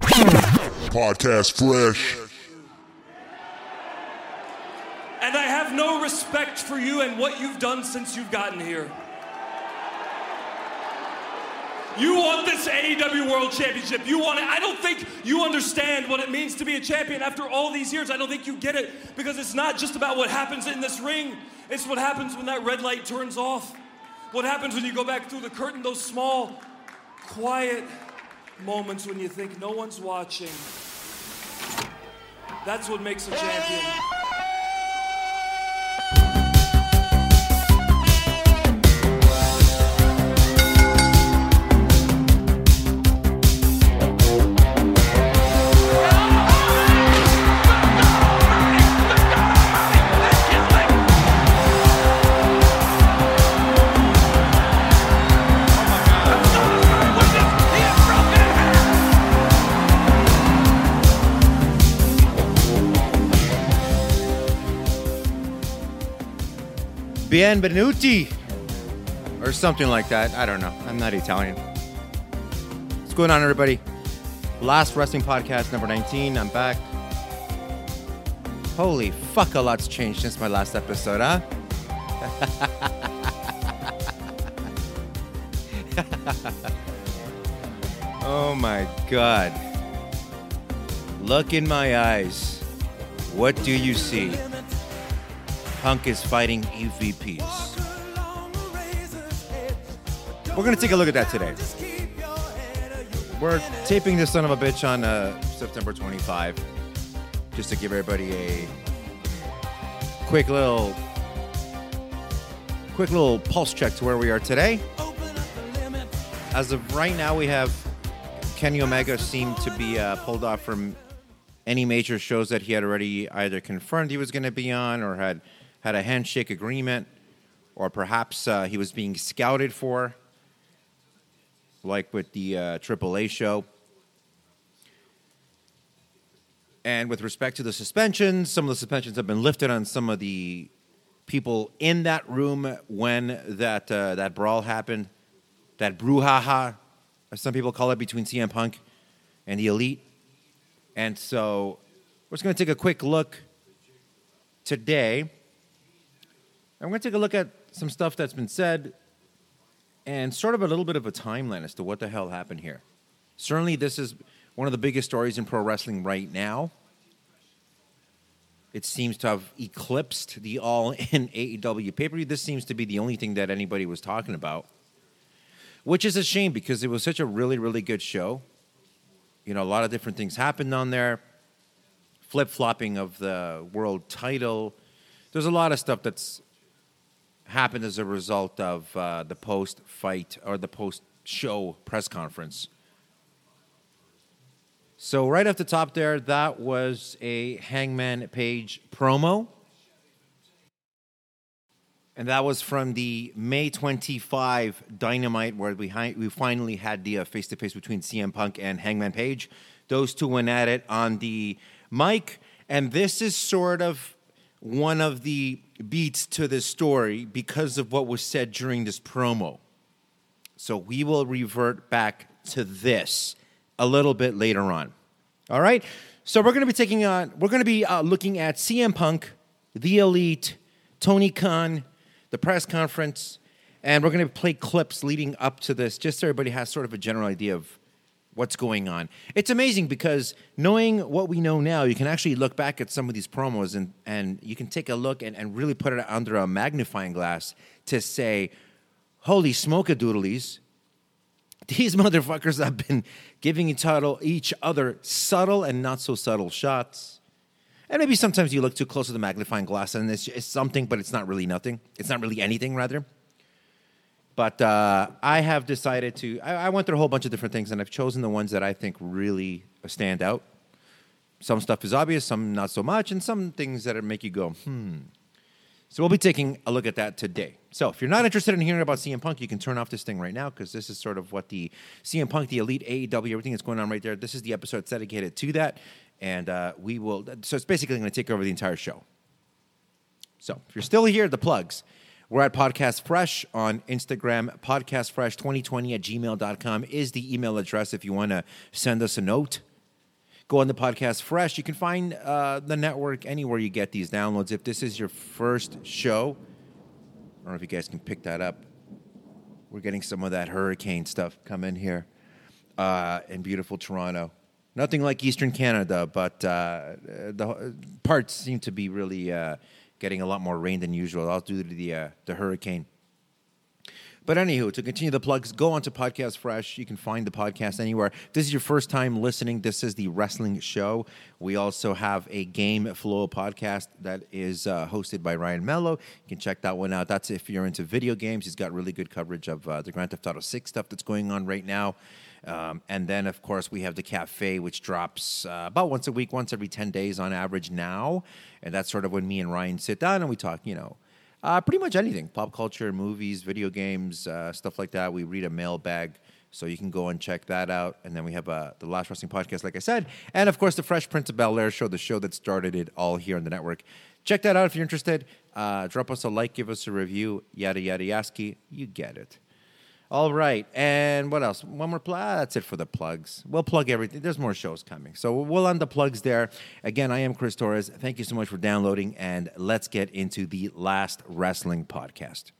Podcast Fresh. And I have no respect for you and what you've done since you've gotten here. You want this AEW World Championship. You want it. I don't think you understand what it means to be a champion after all these years. I don't think you get it because it's not just about what happens in this ring, it's what happens when that red light turns off. What happens when you go back through the curtain, those small, quiet moments when you think no one's watching. That's what makes a champion. Bienvenuti, or something like that. I don't know. I'm not Italian. What's going on, everybody? Last Wrestling Podcast, number 19. I'm back. Holy fuck, a lot's changed since my last episode, huh? oh my god. Look in my eyes. What do you see? Punk is fighting EVPs. We're gonna take a look at that today. We're taping this son of a bitch on uh, September 25, just to give everybody a quick little, quick little pulse check to where we are today. As of right now, we have Kenny Omega seemed to be uh, pulled off from any major shows that he had already either confirmed he was going to be on or had had a handshake agreement, or perhaps uh, he was being scouted for, like with the uh, AAA show. And with respect to the suspensions, some of the suspensions have been lifted on some of the people in that room when that uh, that brawl happened, that brouhaha, as some people call it, between CM Punk and the Elite. And so we're just going to take a quick look today. I'm going to take a look at some stuff that's been said and sort of a little bit of a timeline as to what the hell happened here. Certainly, this is one of the biggest stories in pro wrestling right now. It seems to have eclipsed the all in AEW pay per view. This seems to be the only thing that anybody was talking about, which is a shame because it was such a really, really good show. You know, a lot of different things happened on there. Flip flopping of the world title. There's a lot of stuff that's happened as a result of uh, the post fight or the post show press conference. So, right off the top there, that was a Hangman Page promo. And that was from the May 25 Dynamite, where we, hi- we finally had the face to face between CM Punk and Hangman Page. Those two went at it on the mic. And this is sort of one of the beats to this story because of what was said during this promo. So we will revert back to this a little bit later on. All right. So we're going to be taking on. We're going to be uh, looking at CM Punk, the Elite, Tony Khan, the press conference, and we're going to play clips leading up to this, just so everybody has sort of a general idea of what's going on. It's amazing because knowing what we know now, you can actually look back at some of these promos and, and you can take a look and, and really put it under a magnifying glass to say, holy smoke a doodlies. These motherfuckers have been giving each other, subtle and not so subtle shots. And maybe sometimes you look too close to the magnifying glass and it's, it's something, but it's not really nothing. It's not really anything, rather. But uh, I have decided to, I, I went through a whole bunch of different things and I've chosen the ones that I think really stand out. Some stuff is obvious, some not so much, and some things that make you go, hmm. So we'll be taking a look at that today. So if you're not interested in hearing about CM Punk, you can turn off this thing right now because this is sort of what the CM Punk, the Elite AEW, everything that's going on right there. This is the episode dedicated to that, and uh, we will. So it's basically going to take over the entire show. So if you're still here, the plugs. We're at Podcast Fresh on Instagram. Podcastfresh2020 at gmail.com is the email address if you want to send us a note. Go on the podcast fresh. You can find uh, the network anywhere you get these downloads. If this is your first show, I don't know if you guys can pick that up. We're getting some of that hurricane stuff come in here uh, in beautiful Toronto. Nothing like Eastern Canada, but uh, the parts seem to be really uh, getting a lot more rain than usual, all due to the uh, the hurricane. But anywho, to continue the plugs, go on to Podcast Fresh. You can find the podcast anywhere. If this is your first time listening, this is the Wrestling Show. We also have a Game Flow podcast that is uh, hosted by Ryan Mello. You can check that one out. That's if you're into video games. He's got really good coverage of uh, the Grand Theft Auto 6 stuff that's going on right now. Um, and then, of course, we have the cafe, which drops uh, about once a week, once every 10 days on average now. And that's sort of when me and Ryan sit down and we talk, you know, uh, pretty much anything pop culture, movies, video games, uh, stuff like that. We read a mailbag. So you can go and check that out. And then we have uh, the Last Wrestling Podcast, like I said. And of course, the Fresh Prince of Bel Air show, the show that started it all here on the network. Check that out if you're interested. Uh, drop us a like, give us a review, yada, yada, yaski. You get it. All right. And what else? One more plug. That's it for the plugs. We'll plug everything. There's more shows coming. So we'll end the plugs there. Again, I am Chris Torres. Thank you so much for downloading. And let's get into the last wrestling podcast.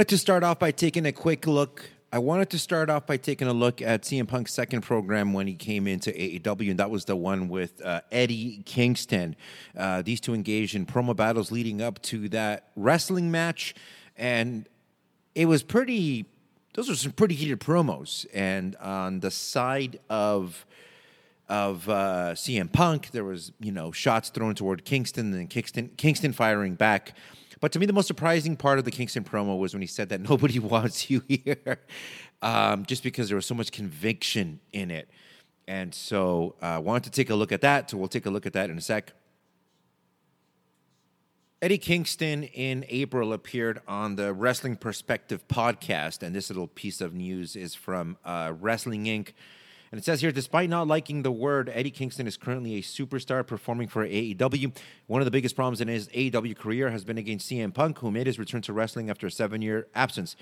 I'd to start off by taking a quick look I wanted to start off by taking a look at CM Punk's second program when he came into AEW, and that was the one with uh, Eddie Kingston. Uh, these two engaged in promo battles leading up to that wrestling match, and it was pretty. Those were some pretty heated promos, and on the side of of uh, CM Punk, there was you know shots thrown toward Kingston, and Kingston Kingston firing back. But to me, the most surprising part of the Kingston promo was when he said that nobody wants you here, um, just because there was so much conviction in it. And so I uh, wanted to take a look at that. So we'll take a look at that in a sec. Eddie Kingston in April appeared on the Wrestling Perspective podcast. And this little piece of news is from uh, Wrestling Inc. And it says here, despite not liking the word, Eddie Kingston is currently a superstar performing for AEW. One of the biggest problems in his AEW career has been against CM Punk, who made his return to wrestling after a seven year absence.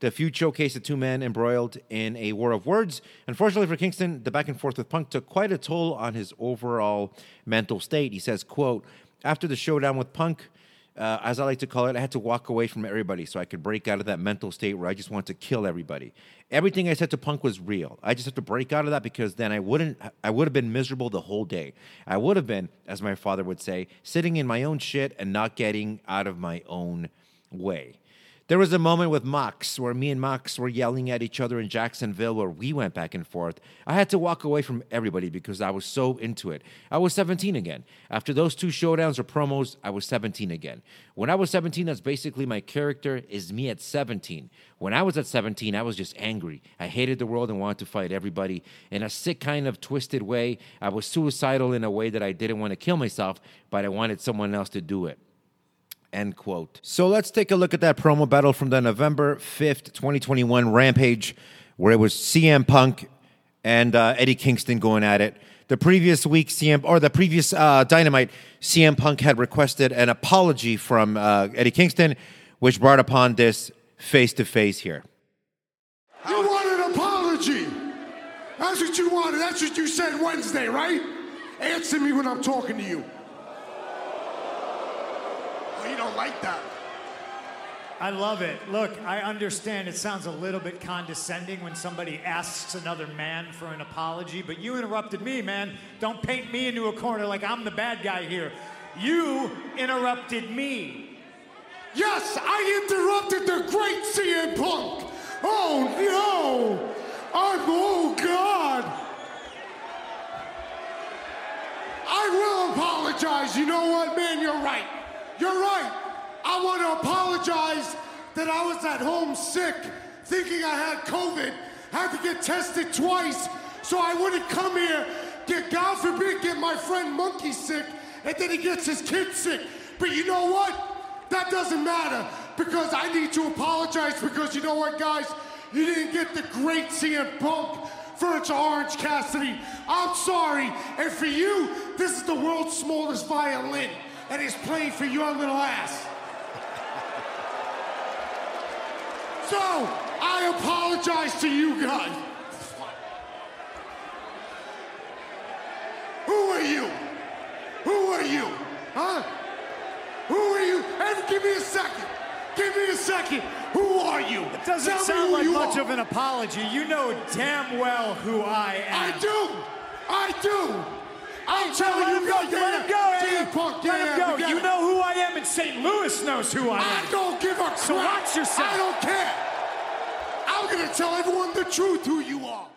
The feud showcased the two men embroiled in a war of words. Unfortunately for Kingston, the back and forth with Punk took quite a toll on his overall mental state. He says, quote, after the showdown with Punk, uh, as I like to call it, I had to walk away from everybody so I could break out of that mental state where I just wanted to kill everybody. Everything I said to Punk was real. I just had to break out of that because then I wouldn't. I would have been miserable the whole day. I would have been, as my father would say, sitting in my own shit and not getting out of my own way. There was a moment with Mox where me and Mox were yelling at each other in Jacksonville where we went back and forth. I had to walk away from everybody because I was so into it. I was 17 again. After those two showdowns or promos, I was 17 again. When I was 17, that's basically my character is me at 17. When I was at 17, I was just angry. I hated the world and wanted to fight everybody in a sick kind of twisted way. I was suicidal in a way that I didn't want to kill myself, but I wanted someone else to do it. End quote. So let's take a look at that promo battle from the November 5th, 2021 Rampage, where it was CM Punk and uh, Eddie Kingston going at it. The previous week, CM or the previous uh, Dynamite, CM Punk had requested an apology from uh, Eddie Kingston, which brought upon this face to face here. You want an apology? That's what you wanted. That's what you said Wednesday, right? Answer me when I'm talking to you you don't like that. I love it. Look, I understand it sounds a little bit condescending when somebody asks another man for an apology, but you interrupted me, man. Don't paint me into a corner like I'm the bad guy here. You interrupted me. Yes, I interrupted the great CM Punk. Oh no! I'm, oh God! I will apologize. You know what, man? You're right. You're right. I want to apologize that I was at home sick, thinking I had COVID, had to get tested twice, so I wouldn't come here, get, God forbid, get my friend Monkey sick, and then he gets his kid sick. But you know what? That doesn't matter because I need to apologize because you know what, guys? You didn't get the great CM Punk for its Orange Cassidy. I'm sorry. And for you, this is the world's smallest violin and is playing for your little ass. so, I apologize to you guys. Who are you? Who are you? Huh? Who are you? And give me a second. Give me a second. Who are you? It doesn't Tell sound like much are. of an apology. You know damn well who I am. I do. I do. I'm Let telling him you, go. yeah, Let him go, yeah, Eddie. Punk, Let him go. You know who I am, and St. Louis knows who I am. I don't give a crap. So watch yourself. I don't care. I'm gonna tell everyone the truth who you are.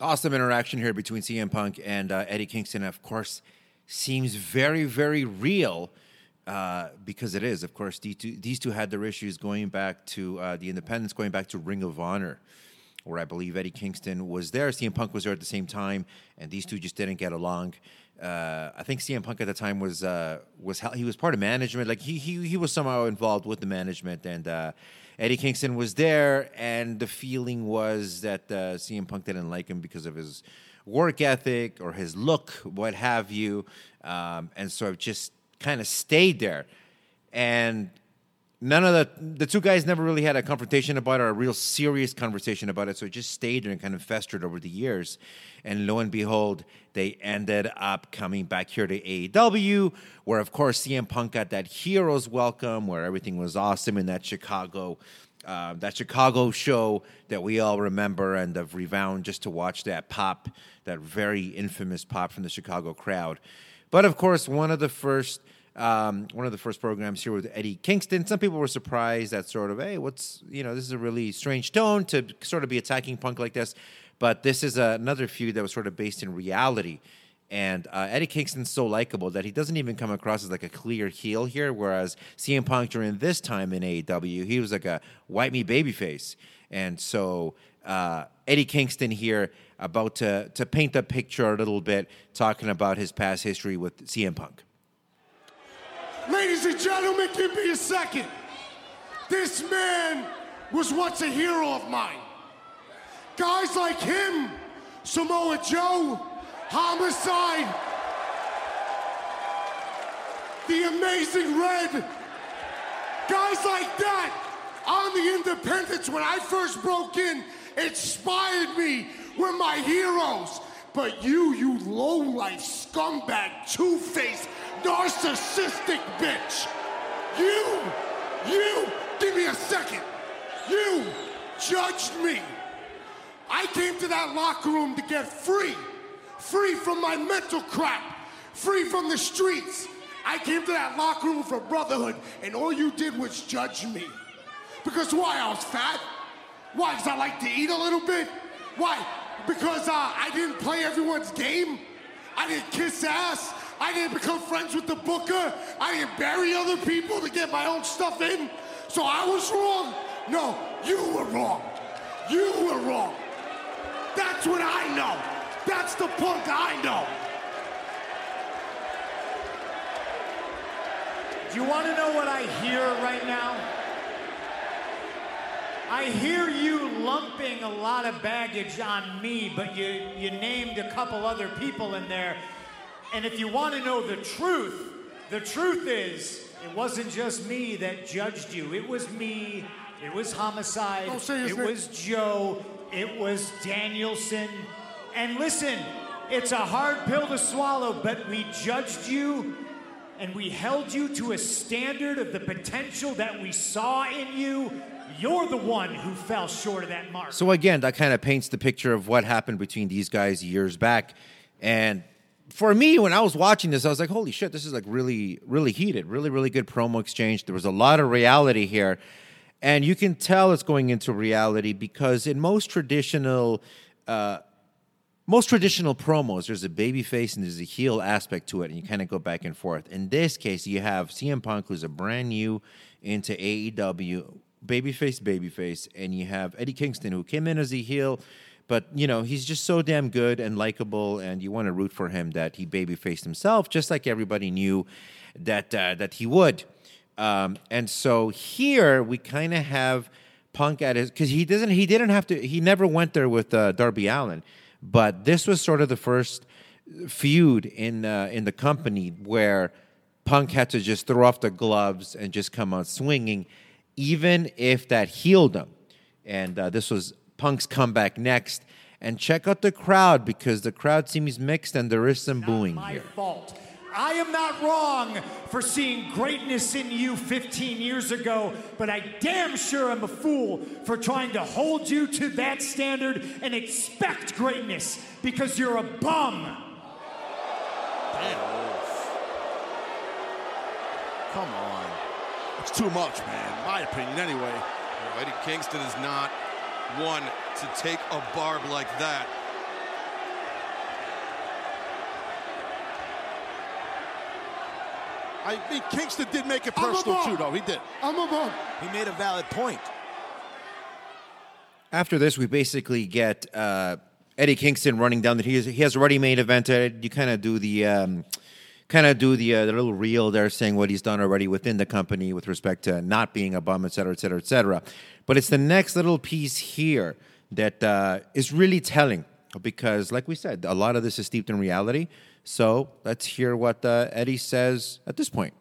awesome interaction here between CM Punk and uh, Eddie Kingston. Of course, seems very, very real uh, because it is. Of course, these two, these two had their issues going back to uh, the independents, going back to Ring of Honor, where I believe Eddie Kingston was there. CM Punk was there at the same time, and these two just didn't get along. Uh, I think CM Punk at the time was uh, was he was part of management. Like he he he was somehow involved with the management, and uh, Eddie Kingston was there. And the feeling was that uh, CM Punk didn't like him because of his work ethic or his look, what have you. Um, and so it just kind of stayed there. And none of the the two guys never really had a confrontation about it or a real serious conversation about it. So it just stayed and kind of festered over the years. And lo and behold, they ended up coming back here to AEW, where of course CM Punk got that hero's welcome, where everything was awesome in that Chicago. Uh, that Chicago show that we all remember and have rewound just to watch that pop, that very infamous pop from the Chicago crowd. But of course, one of the first um, one of the first programs here with Eddie Kingston. Some people were surprised that sort of, hey, what's you know, this is a really strange tone to sort of be attacking Punk like this. But this is another feud that was sort of based in reality. And uh, Eddie Kingston's so likable that he doesn't even come across as like a clear heel here. Whereas CM Punk during this time in AEW, he was like a white meat babyface. And so uh, Eddie Kingston here about to to paint the picture a little bit, talking about his past history with CM Punk. Ladies and gentlemen, give me a second. This man was once a hero of mine. Guys like him, Samoa Joe, Homicide, the Amazing Red, guys like that on the independents when I first broke in inspired me were my heroes. But you, you low-life scumbag, two-faced, narcissistic bitch, you, you, give me a second. You judged me. I came to that locker room to get free, free from my mental crap, free from the streets. I came to that locker room for brotherhood, and all you did was judge me. Because why? I was fat. Why? Because I like to eat a little bit. Why? Because uh, I didn't play everyone's game. I didn't kiss ass. I didn't become friends with the booker. I didn't bury other people to get my own stuff in. So I was wrong. No, you were wrong. You were wrong. That's what I know. That's the punk I know. Do you want to know what I hear right now? I hear you lumping a lot of baggage on me, but you, you named a couple other people in there. And if you want to know the truth, the truth is, it wasn't just me that judged you. It was me, it was Homicide, Don't say his it name. was Joe, it was Danielson. And listen, it's a hard pill to swallow, but we judged you and we held you to a standard of the potential that we saw in you. You're the one who fell short of that mark. So again, that kind of paints the picture of what happened between these guys years back. And for me, when I was watching this, I was like, "Holy shit, this is like really, really heated, really, really good promo exchange." There was a lot of reality here, and you can tell it's going into reality because in most traditional, uh, most traditional promos, there's a baby face and there's a heel aspect to it, and you kind of go back and forth. In this case, you have CM Punk, who's a brand new into AEW, babyface, babyface, and you have Eddie Kingston, who came in as a heel, but you know he's just so damn good and likable, and you want to root for him that he babyfaced himself, just like everybody knew that uh, that he would. Um, and so here we kind of have Punk at his because he doesn't he didn't have to he never went there with uh, Darby Allin, but this was sort of the first feud in uh, in the company where Punk had to just throw off the gloves and just come out swinging, even if that heeled him. And uh, this was Punk's comeback next. And check out the crowd because the crowd seems mixed and there is some booing my here. fault. I am not wrong for seeing greatness in you 15 years ago, but I damn sure am a fool for trying to hold you to that standard and expect greatness because you're a bum. Come on. It's too much, man. My opinion, anyway. You know, Eddie Kingston is not one to take a barb like that. I mean, Kingston did make it personal, too, though. He did. I'm a bum. He made a valid point. After this, we basically get uh, Eddie Kingston running down. The, he, has, he has already main evented. You kind of do the um, kind of do the, uh, the little reel there, saying what he's done already within the company with respect to not being a bum, et cetera, et cetera, et cetera. But it's the next little piece here that uh, is really telling because, like we said, a lot of this is steeped in reality. So let's hear what uh, Eddie says at this point.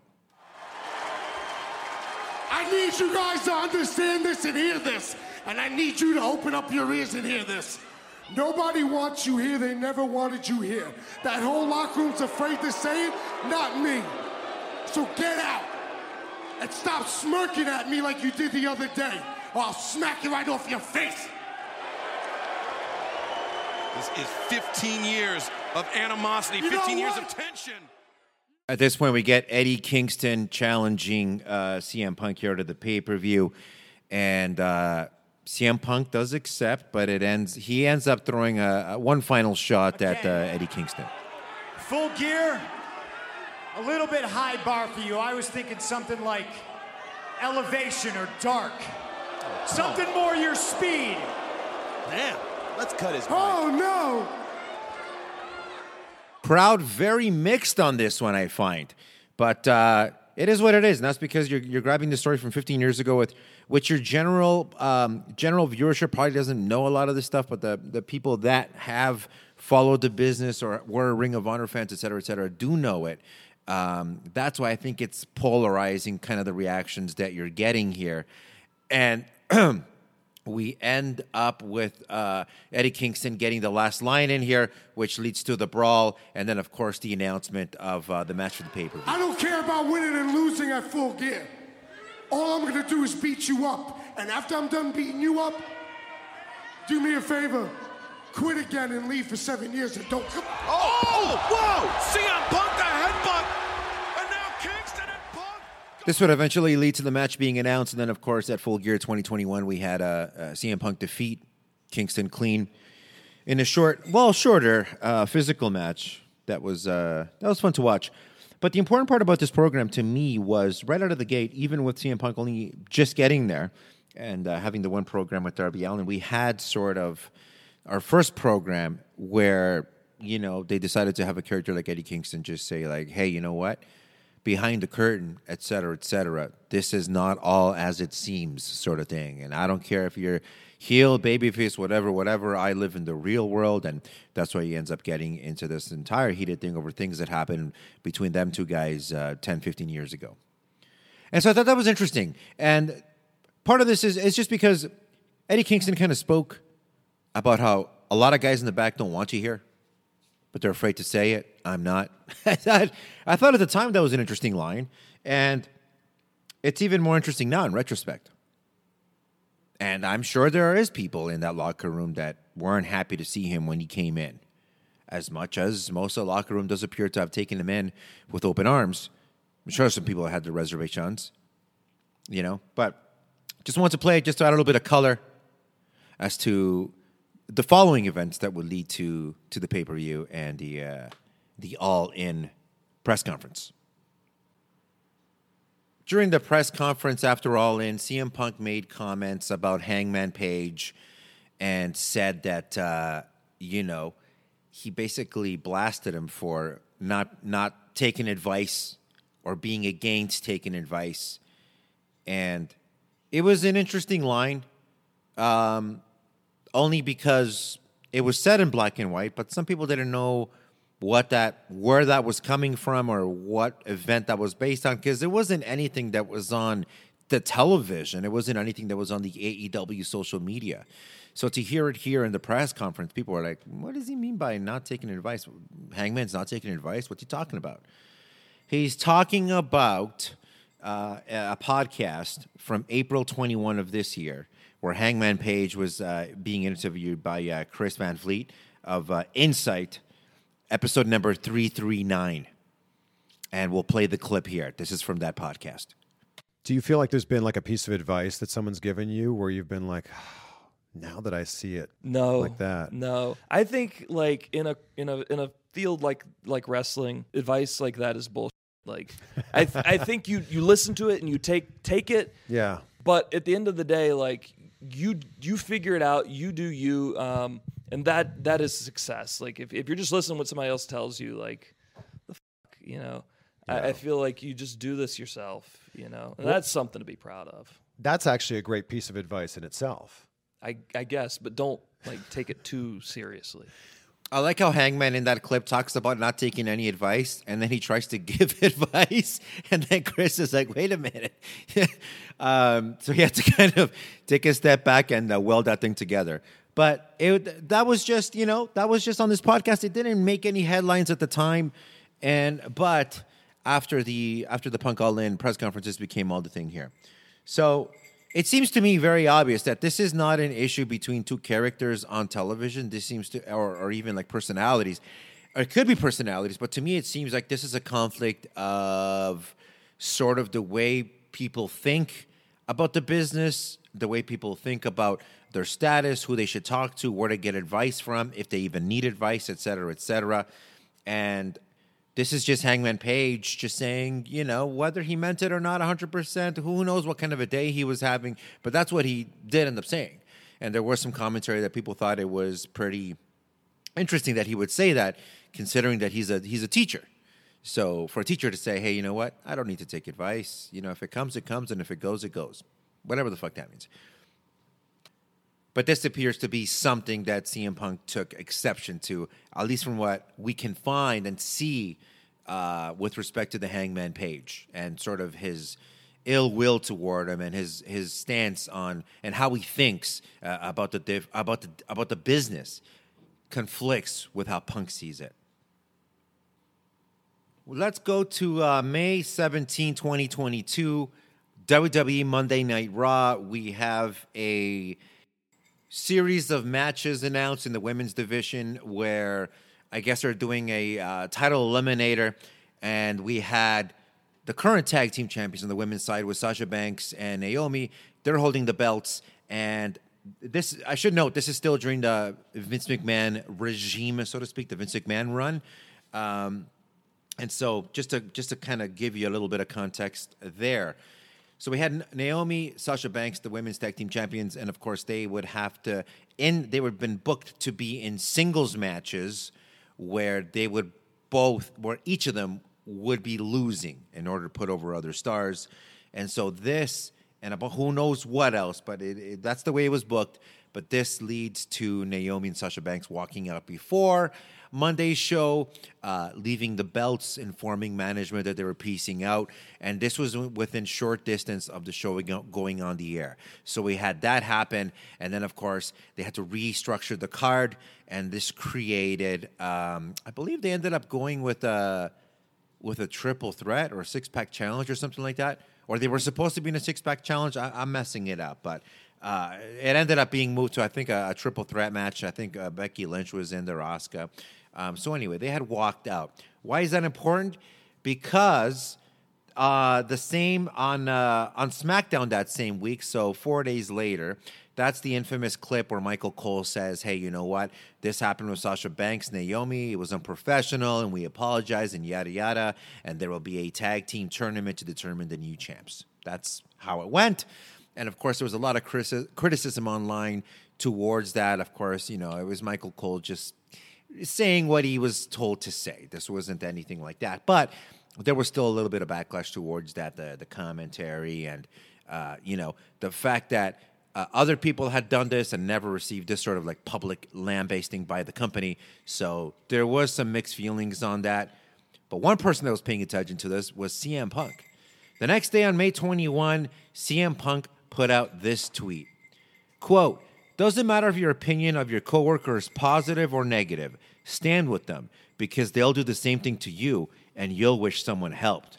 I need you guys to understand this and hear this. And I need you to open up your ears and hear this. Nobody wants you here. They never wanted you here. That whole locker room's afraid to say it, not me. So get out and stop smirking at me like you did the other day, or I'll smack you right off your face. This is 15 years of animosity, You 15 years of tension. At this point, we get Eddie Kingston challenging uh, CM Punk here to the pay per view, and uh, CM Punk does accept, but it ends. He ends up throwing a, a one final shot at uh, Eddie Kingston. Full gear, a little bit high bar for you. I was thinking something like elevation or dark. Something more your speed. Damn. Let's cut his mic. Oh no! Crowd very mixed on this one, I find, but uh, it is what it is, and that's because you're you're grabbing the story from 15 years ago with which your general um, general viewership probably doesn't know a lot of this stuff, but the the people that have followed the business or were Ring of Honor fans, et cetera, et cetera, do know it. Um, that's why I think it's polarizing, kind of the reactions that you're getting here, and. we end up with uh, Eddie Kingston getting the last line in here, which leads to the brawl, and then, of course, the announcement of uh, the match for the paper. I don't care about winning and losing at full gear. All I'm gonna do is beat you up. And after I'm done beating you up, do me a favor. Quit again and leave for seven years and don't come. Oh, whoa! CM Punk the headbutt, and now Kingston and Punk. This would eventually lead to the match being announced, and then, of course, at Full Gear 2021, we had uh, uh, CM Punk defeat Kingston clean in a short, well, shorter uh, physical match. That was uh, that was fun to watch. But the important part about this program to me was right out of the gate, even with CM Punk only just getting there and uh, having the one program with Darby Allin, we had sort of our first program where you know they decided to have a character like Eddie Kingston just say like, "Hey, you know what? Behind the curtain, et cetera, et cetera. This is not all as it seems, sort of thing." And I don't care if you're heel, babyface, whatever, whatever. I live in the real world, and that's why he ends up getting into this entire heated thing over things that happened between them two guys uh, 10, 15 years ago. And so I thought that was interesting. And part of this is it's just because Eddie Kingston kind of spoke about how a lot of guys in the back don't want you here, but they're afraid to say it. I'm not. I thought, at the time that was an interesting line, and it's even more interesting now in retrospect. And I'm sure there is people in that locker room that weren't happy to see him when he came in. As much as most of the locker room does appear to have taken him in with open arms, I'm sure some people had their reservations, you know. But just want to play just to add a little bit of color as to the following events that would lead to to the pay per view and the uh, the all in press conference. During the press conference after All In, CM Punk made comments about Hangman Page and said that uh, you know he basically blasted him for not not taking advice or being against taking advice, and it was an interesting line, um, only because it was said in black and white, but some people didn't know what that where that was coming from or what event that was based on because it wasn't anything that was on the television. It wasn't anything that was on the AEW social media. So to hear it here in the press conference people were like what does he mean by not taking advice? Hangman's not taking advice? What's he talking about? He's talking about uh, a podcast from April 21 of this year, where Hangman Page was uh, being interviewed by uh, Chris Van Vliet of uh, Insight, episode number 339. And we'll play the clip here. This is from that podcast. Do you feel like there's been like a piece of advice that someone's given you where you've been like, now that I see it, No, like that? No, I think like in a in a in a field like like wrestling, advice like that is bullshit. Like, I th- I think you you listen to it and you take take it, Yeah. but at the end of the day, like you you figure it out, you do you, um, and that that is success. Like if if you're just listening to what somebody else tells you, like the fuck, you know. I, I feel like you just do this yourself, you know, and that's something to be proud of. That's actually a great piece of advice in itself. I, I guess, but don't like take it too seriously. I like how Hangman in that clip talks about not taking any advice, and then he tries to give advice, and then Chris is like, "Wait a minute." um, so he had to kind of take a step back and uh, weld that thing together. But it, that was just, you know, that was just on this podcast. It didn't make any headlines at the time, and but after the after the Punk All In press conferences became all the thing here. So it seems to me very obvious that this is not an issue between two characters on television. This seems to, or, or even like personalities. It could be personalities, but to me, it seems like this is a conflict of sort of the way people think about the business, the way people think about their status, who they should talk to, where to get advice from, if they even need advice, et cetera, et cetera. And this is just Hangman Page just saying, you know, whether he meant it or not 100%, who knows what kind of a day he was having, but that's what he did end up saying. And there was some commentary that people thought it was pretty interesting that he would say that, considering that he's a he's a teacher. So for a teacher to say, "Hey, you know what? I don't need to take advice. You know, if it comes, it comes, and if it goes, it goes." Whatever the fuck that means. But this appears to be something that CM Punk took exception to, at least from what we can find and see uh, with respect to the Hangman Page and sort of his ill will toward him and his his stance on and how he thinks uh, about the diff, about the about the business conflicts with how Punk sees it. Well, let's go to uh, May 17, 2022, WWE Monday Night Raw. We have a series of matches announced in the women's division where I guess they're doing a uh, title eliminator, and we had the current tag team champions on the women's side with Sasha Banks and Naomi. They're holding the belts, and this I should note this is still during the Vince McMahon regime, so to speak, the Vince McMahon run. Um, and so just to just to kind of give you a little bit of context there. So we had Naomi, Sasha Banks, the women's tag team champions, and of course they would have to in they would have been booked to be in singles matches where they would both where each of them would be losing in order to put over other stars. And so this and about who knows what else, but it, it, that's the way it was booked. But this leads to Naomi and Sasha Banks walking out before Monday's show, uh, leaving the belts, informing management that they were piecing out. And this was within short distance of the show going on the air. So we had that happen. And then, of course, they had to restructure the card. And this created, um, I believe they ended up going with a, with a triple threat or a six pack challenge or something like that. Or they were supposed to be in a six pack challenge. I, I'm messing it up. But uh, it ended up being moved to, I think, a, a triple threat match. I think uh, Becky Lynch was in there, Asuka. Um, so anyway, they had walked out. Why is that important? Because uh, the same on uh, on SmackDown that same week, so four days later, that's the infamous clip where Michael Cole says, "Hey, you know what? This happened with Sasha Banks, Naomi. It was unprofessional, and we apologize, and yada yada. And there will be a tag team tournament to determine the new champs." That's how it went. And of course, there was a lot of criticism online towards that. Of course, you know, it was Michael Cole just saying what he was told to say. This wasn't anything like that. But there was still a little bit of backlash towards that, the, the commentary and, uh, you know, the fact that uh, other people had done this and never received this sort of like public lambasting by the company. So there was some mixed feelings on that. But one person that was paying attention to this was CM Punk. The next day on May 21, CM Punk put out this tweet. Quote, doesn't matter if your opinion of your coworker is positive or negative. Stand with them because they'll do the same thing to you and you'll wish someone helped.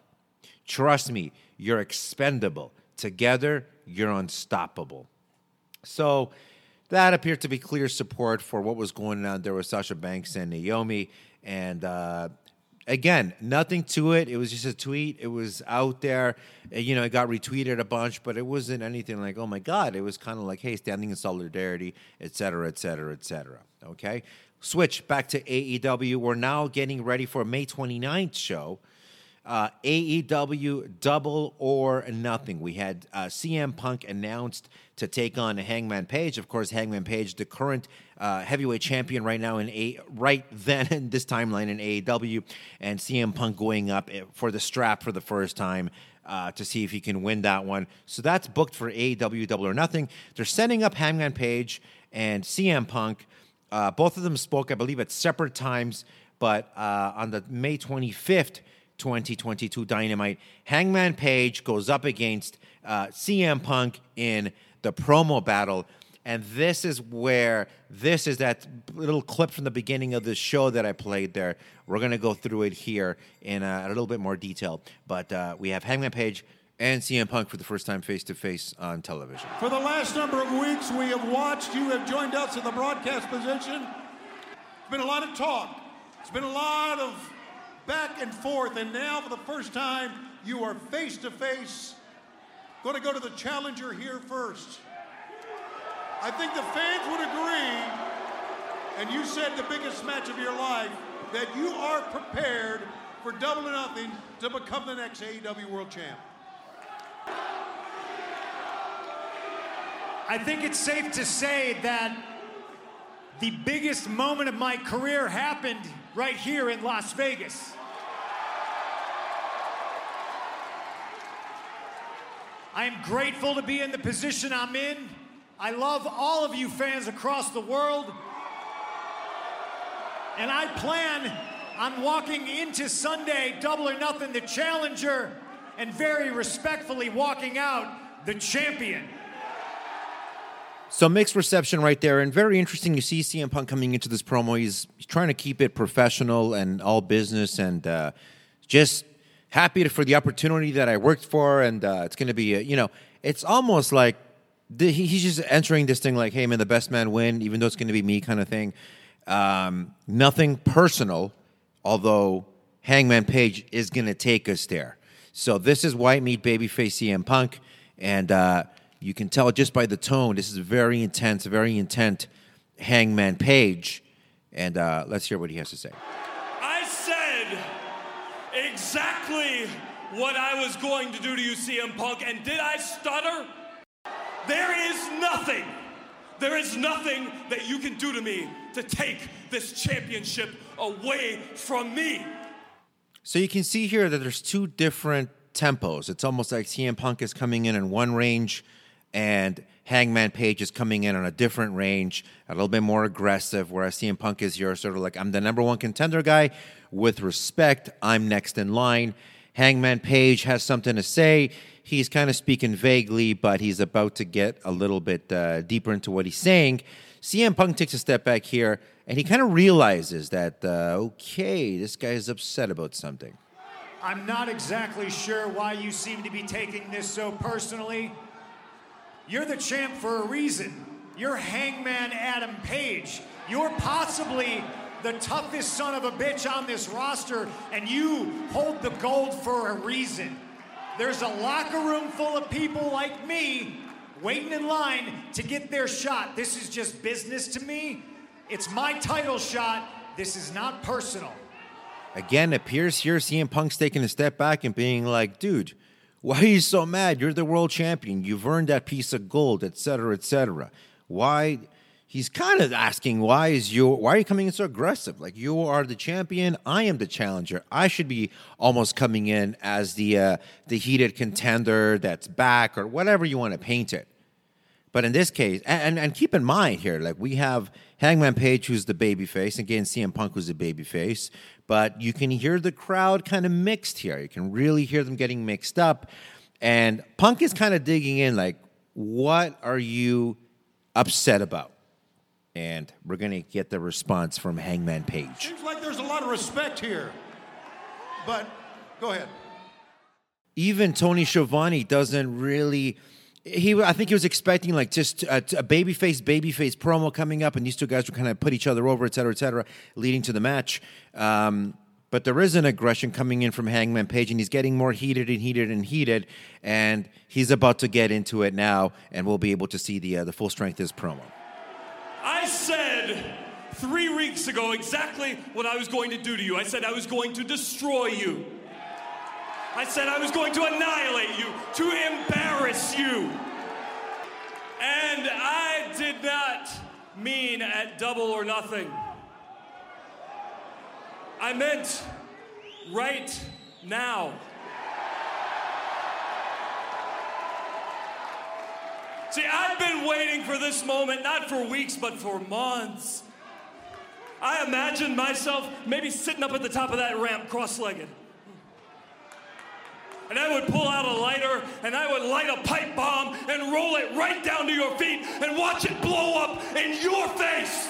Trust me, you're expendable. Together, you're unstoppable. So that appeared to be clear support for what was going on there with Sasha Banks and Naomi. And uh, again, nothing to it. It was just a tweet. It was out there. You know, it got retweeted a bunch, but it wasn't anything like, oh my God. It was kind of like, hey, standing in solidarity, et cetera, et cetera, et cetera. Okay. Switch back to AEW. We're now getting ready for May 29th show. Uh, AEW Double or Nothing. We had uh, CM Punk announced to take on Hangman Page. Of course, Hangman Page, the current uh, heavyweight champion right now in a right then in this timeline in AEW, and CM Punk going up eh, for the strap for the first time. Uh, to see if he can win that one. So that's booked for AEW Double or Nothing. They're setting up Hangman Page and CM Punk. Uh, both of them spoke, I believe, at separate times, but uh, on the May 25th, 2022 Dynamite, Hangman Page goes up against uh, CM Punk in the promo battle. And this is where, this is that little clip from the beginning of the show that I played there. We're going to go through it here in uh, a little bit more detail. But uh, we have Hangman Page and CM Punk for the first time face to face on television. For the last number of weeks, we have watched. You have joined us in the broadcast position. It's been a lot of talk. It's been a lot of back and forth. And now, for the first time, you are face to face. Going to go to the challenger here first. I think the fans would agree, and you said the biggest match of your life, that you are prepared for double or nothing to become the next AEW World Champ. I think it's safe to say that the biggest moment of my career happened right here in Las Vegas. I am grateful to be in the position I'm in. I love all of you fans across the world. And I plan on walking into Sunday, double or nothing, the challenger, and very respectfully walking out the champion. So mixed reception right there, and very interesting. You see CM Punk coming into this promo. He's, he's trying to keep it professional and all business, and uh, just happy for the opportunity that I worked for. And uh, it's going to be, a, you know, it's almost like the, he, he's just entering this thing like, hey man, the best man win, even though it's going to be me, kind of thing. Um, nothing personal, although Hangman Page is going to take us there. So this is White Meat Babyface CM Punk, and uh, you can tell just by the tone. This is very intense, very intent. Hangman Page, and uh, let's hear what he has to say. Exactly what I was going to do to you, CM Punk, and did I stutter? There is nothing, there is nothing that you can do to me to take this championship away from me. So you can see here that there's two different tempos. It's almost like CM Punk is coming in in one range, and Hangman Page is coming in on a different range, a little bit more aggressive. Whereas CM Punk is here, sort of like I'm the number one contender guy. With respect, I'm next in line. Hangman Page has something to say. He's kind of speaking vaguely, but he's about to get a little bit uh, deeper into what he's saying. CM Punk takes a step back here, and he kind of realizes that, uh, okay, this guy is upset about something. I'm not exactly sure why you seem to be taking this so personally. You're the champ for a reason. You're Hangman Adam Page. You're possibly the toughest son of a bitch on this roster, and you hold the gold for a reason. There's a locker room full of people like me waiting in line to get their shot. This is just business to me. It's my title shot. This is not personal. Again, appears here CM Punk's taking a step back and being like, dude, why are you so mad? You're the world champion. You've earned that piece of gold, etc., etc. Why? He's kind of asking, why is you? Why are you coming in so aggressive? Like you are the champion, I am the challenger. I should be almost coming in as the uh, the heated contender that's back, or whatever you want to paint it. But in this case, and, and, and keep in mind here, like we have Hangman Page, who's the babyface, again, CM Punk, who's the babyface. But you can hear the crowd kind of mixed here. You can really hear them getting mixed up. And Punk is kind of digging in, like, what are you upset about? And we're going to get the response from Hangman Page. Seems like there's a lot of respect here. But go ahead. even Tony Schiavone doesn't really. He, I think he was expecting like just a, a babyface, babyface promo coming up, and these two guys were kind of put each other over, et cetera, et cetera, leading to the match. Um, but there is an aggression coming in from Hangman Page, and he's getting more heated and heated and heated, and he's about to get into it now, and we'll be able to see the uh, the full strength of his promo. I said three weeks ago exactly what I was going to do to you. I said I was going to destroy you. I said I was going to annihilate you, to embarrass you. And I did not mean at double or nothing. I meant right now. See, I've been waiting for this moment not for weeks, but for months. I imagined myself maybe sitting up at the top of that ramp cross legged. And I would pull out a lighter and I would light a pipe bomb and roll it right down to your feet and watch it blow up in your face.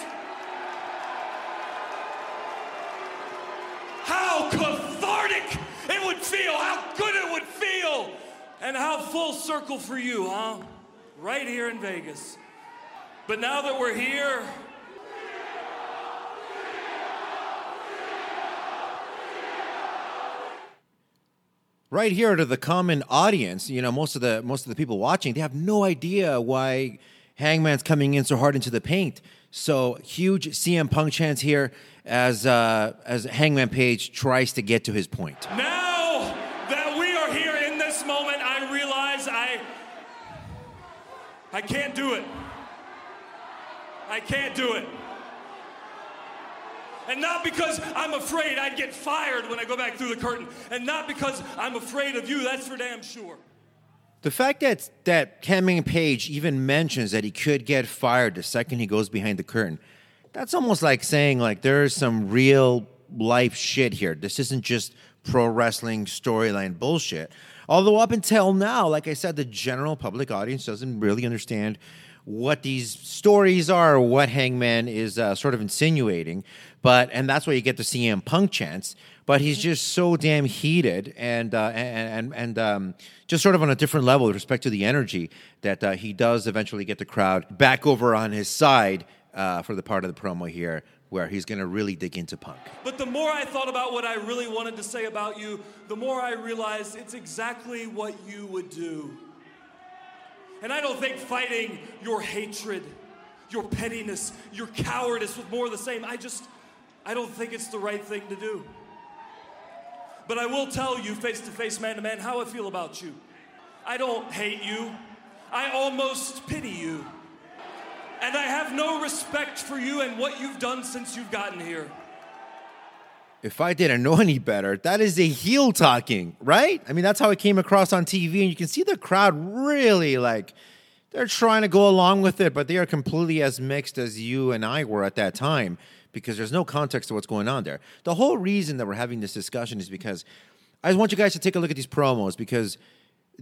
How cathartic it would feel, how good it would feel, and how full circle for you, huh? Right here in Vegas. But now that we're here, right here to the common audience, you know, most of the most of the people watching, they have no idea why Hangman's coming in so hard into the paint. So huge CM Punk chance here as uh, as Hangman Page tries to get to his point. now that we are here in this moment, I realize I I can't do it. I can't do it. And not because I'm afraid I'd get fired when I go back through the curtain. And not because I'm afraid of you, that's for damn sure. The fact that that Hangman Page even mentions that he could get fired the second he goes behind the curtain, that's almost like saying like there's some real life shit here. This isn't just pro wrestling storyline bullshit. Although up until now, like I said, the general public audience doesn't really understand what these stories are or what Hangman is uh, sort of insinuating. But and that's why you get the CM Punk chance. But he's just so damn heated and uh, and and, and um, just sort of on a different level with respect to the energy that uh, he does eventually get the crowd back over on his side uh, for the part of the promo here where he's going to really dig into Punk. But the more I thought about what I really wanted to say about you, the more I realized it's exactly what you would do. And I don't think fighting your hatred, your pettiness, your cowardice with more of the same, I just, I don't think it's the right thing to do. But I will tell you, face to face, man to man, how I feel about you. I don't hate you, I almost pity you. And I have no respect for you and what you've done since you've gotten here. If I didn't know any better, that is a heel talking, right? I mean, that's how it came across on TV, and you can see the crowd really like they're trying to go along with it, but they are completely as mixed as you and I were at that time because there's no context to what's going on there. The whole reason that we're having this discussion is because I just want you guys to take a look at these promos because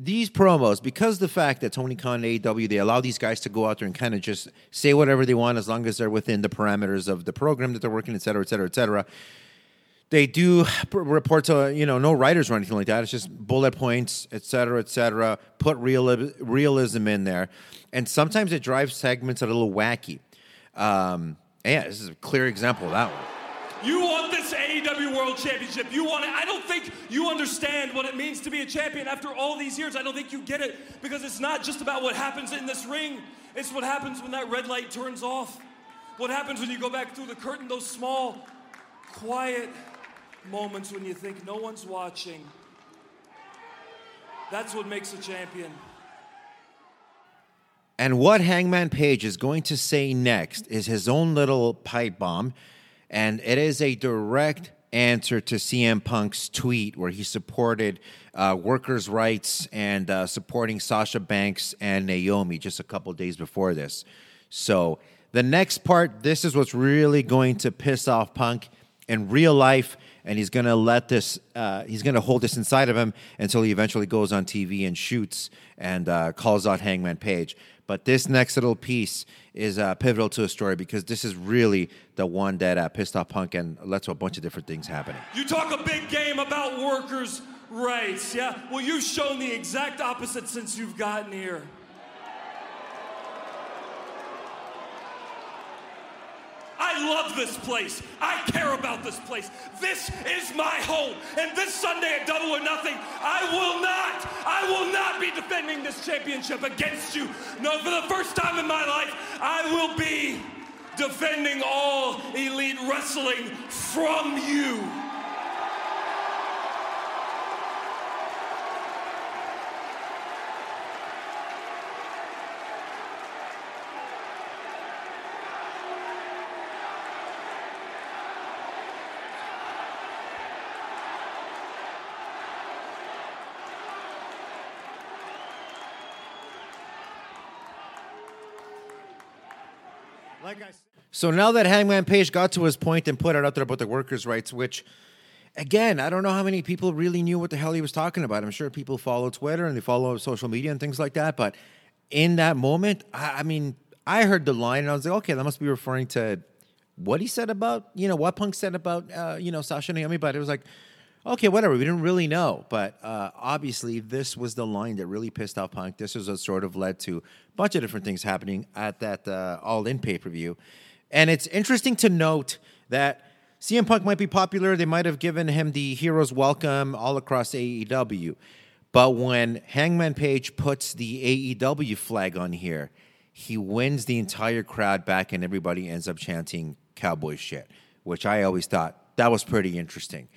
these promos, because the fact that Tony Khan and AEW, they allow these guys to go out there and kind of just say whatever they want as long as they're within the parameters of the program that they're working, et cetera, et cetera, et cetera. They do report to, you know, no writers or anything like that. It's just bullet points, et cetera, et cetera. Put real, realism in there. And sometimes it drives segments a little wacky. Um, yeah, this is a clear example of that one. You want AEW World Championship. You want it. I don't think you understand what it means to be a champion after all these years. I don't think you get it because it's not just about what happens in this ring, it's what happens when that red light turns off. What happens when you go back through the curtain, those small, quiet moments when you think no one's watching. That's what makes a champion. And what Hangman Page is going to say next is his own little pipe bomb, and it is a direct answer to CM Punk's tweet where he supported uh, workers' rights and uh, supporting Sasha Banks and Naomi just a couple days before this. So the next part, this is what's really going to piss off Punk in real life, and he's going to let this, uh, he's going to hold this inside of him until he eventually goes on TV and shoots and uh, calls out Hangman Page. But this next little piece is uh, pivotal to the story because this is really the one that uh, pissed off Punk and led to a bunch of different things happening. You talk a big game about workers' rights, yeah? Well, you've shown the exact opposite since you've gotten here. I love this place. I care about this place. This is my home. And this Sunday at Double or Nothing, I will not, I will not be defending this championship against you. No, for the first time in my life, I will be defending all elite wrestling from you. Like I said. So now that Hangman Page got to his point and put it out there about the workers' rights, which, again, I don't know how many people really knew what the hell he was talking about. I'm sure people follow Twitter and they follow social media and things like that. But in that moment, I, I mean, I heard the line and I was like, okay, that must be referring to what he said about, you know, what Punk said about, uh, you know, Sasha Naomi. But it was like, okay, whatever. We didn't really know. But uh, obviously, this was the line that really pissed off Punk. This was what sort of led to a bunch of different things happening at that uh, All In pay per view. And it's interesting to note that CM Punk might be popular. They might have given him the hero's welcome all across AEW. But when Hangman Page puts the AEW flag on here, he wins the entire crowd back and everybody ends up chanting cowboy shit, which I always thought that was pretty interesting.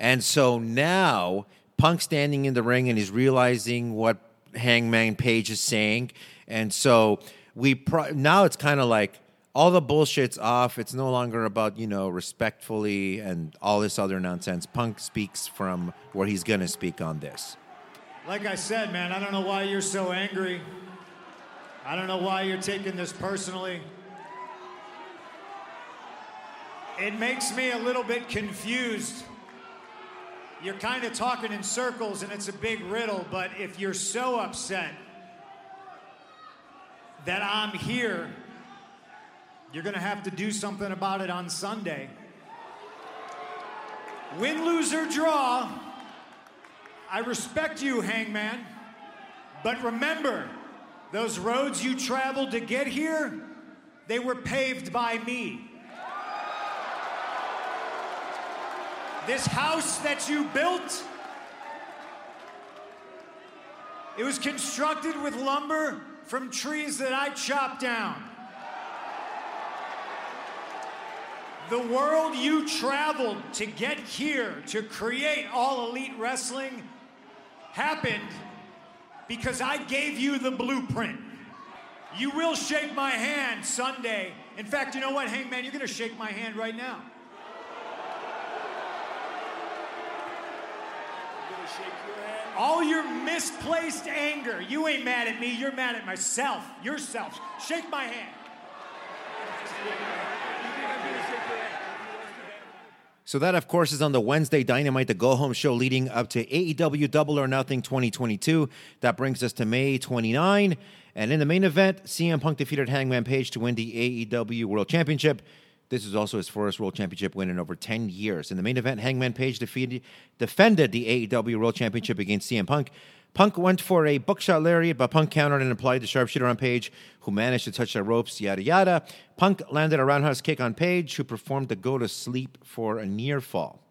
And so now Punk standing in the ring and he's realizing what Hangman Page is saying. And so we pro- now it's kind of like all the bullshit's off. It's no longer about, you know, respectfully and all this other nonsense. Punk speaks from where he's going to speak on this. Like I said, man, I don't know why you're so angry. I don't know why you're taking this personally. It makes me a little bit confused. You're kind of talking in circles and it's a big riddle, but if you're so upset that I'm here, you're going to have to do something about it on Sunday. Win, lose, or draw, I respect you, Hangman. But remember, those roads you traveled to get here, they were paved by me. This house that you built, it was constructed with lumber from trees that I chopped down. The world you traveled to get here to create All Elite Wrestling happened because I gave you the blueprint. You will shake my hand Sunday. In fact, you know what, Hangman? You're going to shake my hand right now. All your misplaced anger. You ain't mad at me. You're mad at myself. Yourself. Shake my hand. So that, of course, is on the Wednesday Dynamite, the go home show leading up to AEW Double or Nothing 2022. That brings us to May 29. And in the main event, CM Punk defeated Hangman Page to win the AEW World Championship. This is also his first World Championship win in over 10 years. In the main event, Hangman Page defeated, defended the AEW World Championship against CM Punk. Punk went for a buckshot lariat, but Punk countered and applied the sharpshooter on Page, who managed to touch the ropes, yada yada. Punk landed a roundhouse kick on Page, who performed the go to sleep for a near fall.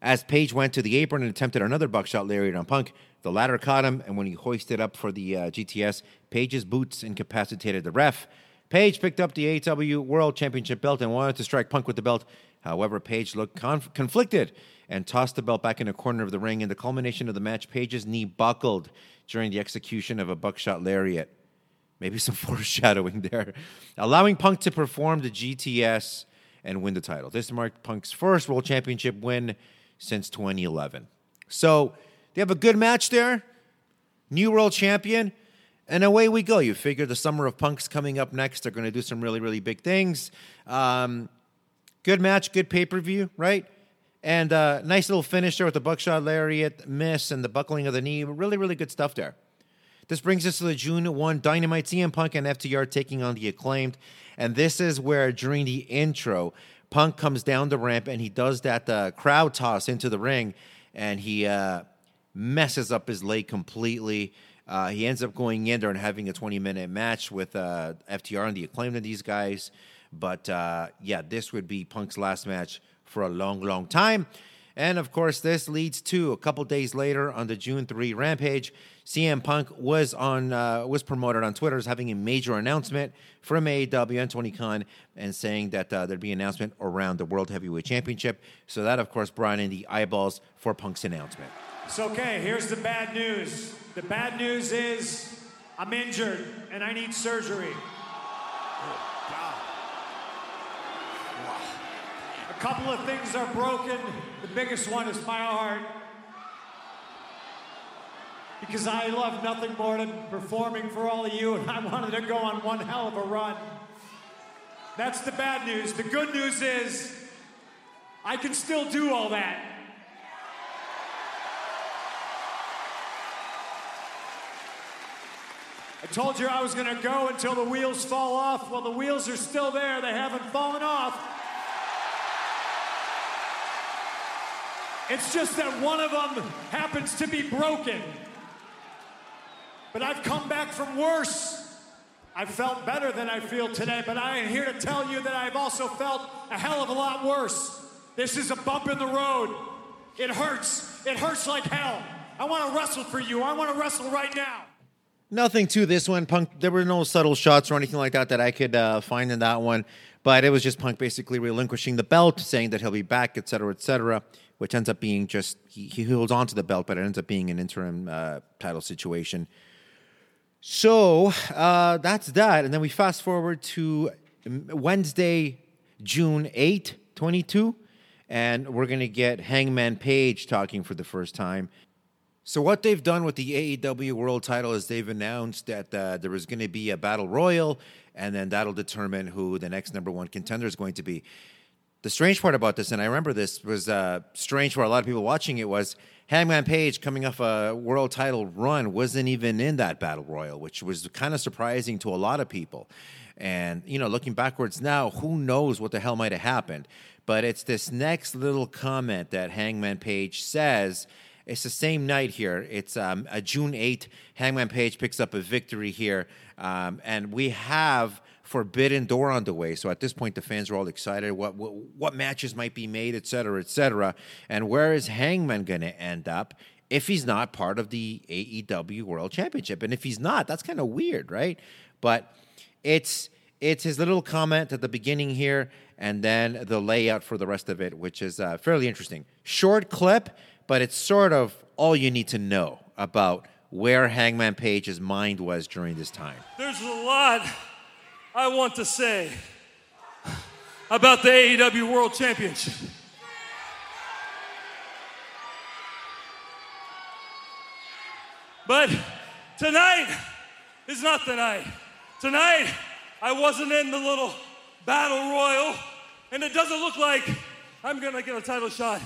As Page went to the apron and attempted another buckshot lariat on Punk, the latter caught him, and when he hoisted up for the uh, GTS, Page's boots incapacitated the ref. Page picked up the AEW World Championship belt and wanted to strike Punk with the belt. However, Page looked conf- conflicted and tossed the belt back in a corner of the ring. In the culmination of the match, Page's knee buckled during the execution of a buckshot lariat. Maybe some foreshadowing there. Allowing Punk to perform the GTS and win the title. This marked Punk's first World Championship win since 2011. So they have a good match there. New World Champion. And away we go. You figure the summer of Punk's coming up next. They're going to do some really, really big things. Um, good match, good pay per view, right? And uh, nice little finish there with the buckshot lariat miss and the buckling of the knee. Really, really good stuff there. This brings us to the June 1 Dynamite CM Punk and FTR taking on the acclaimed. And this is where, during the intro, Punk comes down the ramp and he does that uh, crowd toss into the ring and he uh, messes up his leg completely. Uh, he ends up going in there and having a 20 minute match with uh, FTR and the acclaimed of these guys. But uh, yeah, this would be Punk's last match for a long, long time. And of course, this leads to a couple days later on the June 3 Rampage. CM Punk was on uh, was promoted on Twitter as having a major announcement from AEW and Tony Khan and saying that uh, there'd be an announcement around the World Heavyweight Championship. So that, of course, brought in the eyeballs for Punk's announcement. It's okay. Here's the bad news. The bad news is I'm injured and I need surgery. A couple of things are broken. The biggest one is my heart. Because I love nothing more than performing for all of you, and I wanted to go on one hell of a run. That's the bad news. The good news is I can still do all that. I told you I was going to go until the wheels fall off. Well, the wheels are still there, they haven't fallen off. It's just that one of them happens to be broken. But I've come back from worse. I felt better than I feel today, but I am here to tell you that I've also felt a hell of a lot worse. This is a bump in the road. It hurts. It hurts like hell. I want to wrestle for you. I want to wrestle right now. Nothing to this one. Punk. There were no subtle shots or anything like that that I could uh, find in that one. But it was just Punk basically relinquishing the belt, saying that he'll be back, et cetera, et cetera. Which ends up being just he, he holds on to the belt, but it ends up being an interim uh, title situation. So uh, that's that, and then we fast forward to Wednesday, June 8, 22, and we're gonna get Hangman Page talking for the first time. So what they've done with the AEW World Title is they've announced that uh, there is going to be a battle royal, and then that'll determine who the next number one contender is going to be. The strange part about this, and I remember this was uh, strange for a lot of people watching it, was Hangman Page coming off a world title run wasn't even in that battle royal, which was kind of surprising to a lot of people. And you know, looking backwards now, who knows what the hell might have happened? But it's this next little comment that Hangman Page says it's the same night here. It's um, a June 8th. Hangman Page picks up a victory here. Um, and we have Forbidden Door on the way. So at this point, the fans are all excited. What, what, what matches might be made, et cetera, et cetera. And where is Hangman going to end up? If he's not part of the AEW World Championship, and if he's not, that's kind of weird, right? But it's it's his little comment at the beginning here, and then the layout for the rest of it, which is uh, fairly interesting. Short clip, but it's sort of all you need to know about where Hangman Page's mind was during this time. There's a lot I want to say about the AEW World Championship. But tonight is not the night. Tonight, I wasn't in the little battle royal, and it doesn't look like I'm gonna get a title shot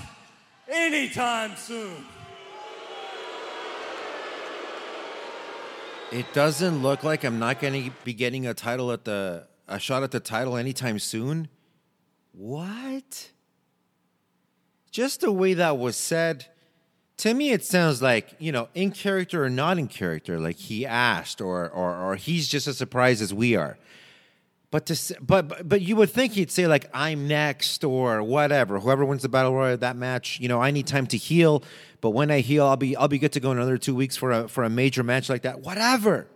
anytime soon. It doesn't look like I'm not going to be getting a title at the a shot at the title anytime soon. What? Just the way that was said, to me it sounds like, you know, in character or not in character, like he asked or or or he's just as surprised as we are. But to but but- you would think he'd say like I'm next or whatever. Whoever wins the battle royal that match, you know, I need time to heal. But when I heal, I'll be I'll be good to go in another two weeks for a for a major match like that. Whatever.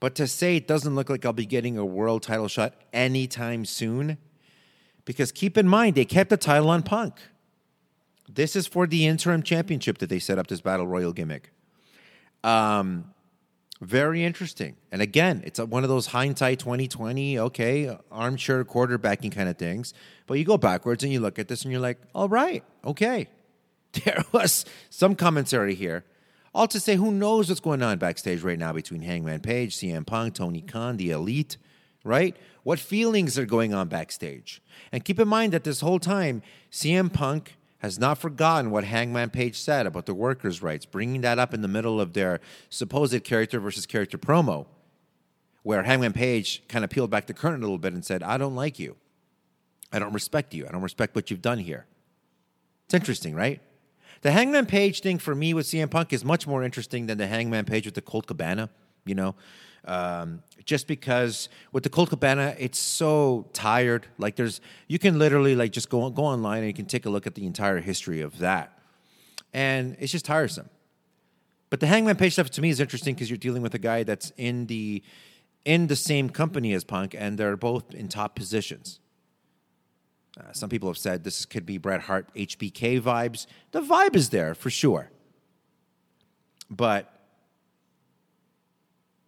But to say it doesn't look like I'll be getting a world title shot anytime soon, because keep in mind they kept the title on Punk. This is for the interim championship that they set up this battle royal gimmick. Um, very interesting. And again, it's one of those hindsight 2020, okay, armchair quarterbacking kind of things. But you go backwards and you look at this and you're like, all right, okay. There was some commentary here. All to say, who knows what's going on backstage right now between Hangman Page, CM Punk, Tony Khan, the Elite, right? What feelings are going on backstage? And keep in mind that this whole time, CM Punk has not forgotten what Hangman Page said about the workers' rights, bringing that up in the middle of their supposed character versus character promo, where Hangman Page kind of peeled back the curtain a little bit and said, I don't like you. I don't respect you. I don't respect what you've done here. It's interesting, right? The Hangman Page thing for me with CM Punk is much more interesting than the Hangman Page with the Colt Cabana, you know? Um, just because with the Colt Cabana, it's so tired. Like there's, you can literally like just go go online and you can take a look at the entire history of that, and it's just tiresome. But the Hangman Page stuff to me is interesting because you're dealing with a guy that's in the in the same company as Punk, and they're both in top positions. Uh, some people have said this could be Bret Hart HBK vibes. The vibe is there for sure, but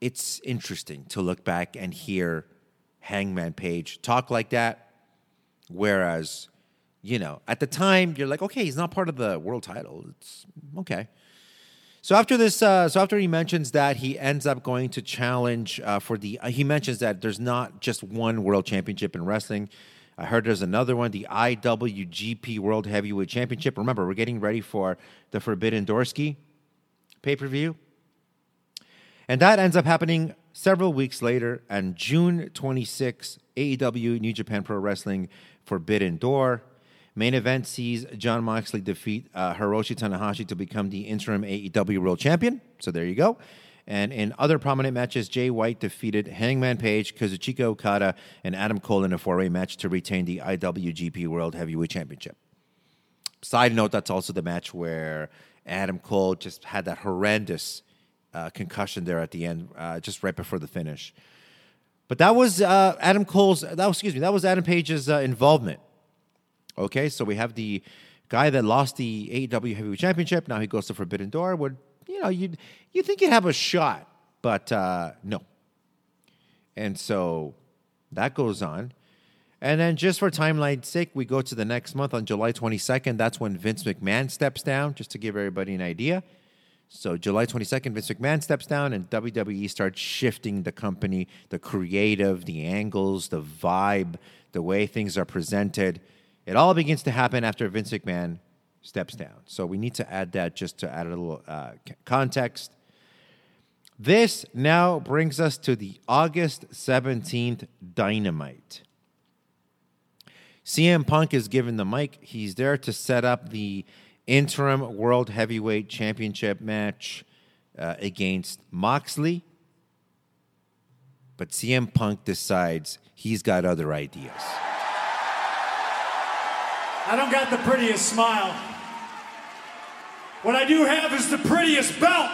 it's interesting to look back and hear Hangman Page talk like that. Whereas, you know, at the time you're like, okay, he's not part of the world title. It's okay. So after this, uh, so after he mentions that he ends up going to challenge uh, for the, uh, he mentions that there's not just one world championship in wrestling. I heard there's another one, the IWGP World Heavyweight Championship. Remember, we're getting ready for the Forbidden Dorsky pay per view. And that ends up happening several weeks later on June 26, AEW New Japan Pro Wrestling Forbidden Door. Main event sees Jon Moxley defeat uh, Hiroshi Tanahashi to become the interim AEW World Champion. So there you go. And in other prominent matches, Jay White defeated Hangman Page, Kazuchika Okada, and Adam Cole in a four-way match to retain the IWGP World Heavyweight Championship. Side note, that's also the match where Adam Cole just had that horrendous uh, concussion there at the end, uh, just right before the finish. But that was uh, Adam Cole's. That was, excuse me. That was Adam Page's uh, involvement. Okay, so we have the guy that lost the AEW Heavyweight Championship. Now he goes to Forbidden Door. Would you know you you think you'd have a shot, but uh, no. And so that goes on. And then, just for timeline's sake, we go to the next month on July 22nd. That's when Vince McMahon steps down, just to give everybody an idea. So July 22nd, Vince McMahon steps down, and WWE starts shifting the company, the creative, the angles, the vibe, the way things are presented. It all begins to happen after Vince McMahon steps down. So we need to add that just to add a little uh, context. This now brings us to the August 17th Dynamite. CM Punk is given the mic. He's there to set up the interim World Heavyweight Championship match uh, against Moxley. But CM Punk decides he's got other ideas. I don't got the prettiest smile. What I do have is the prettiest belt.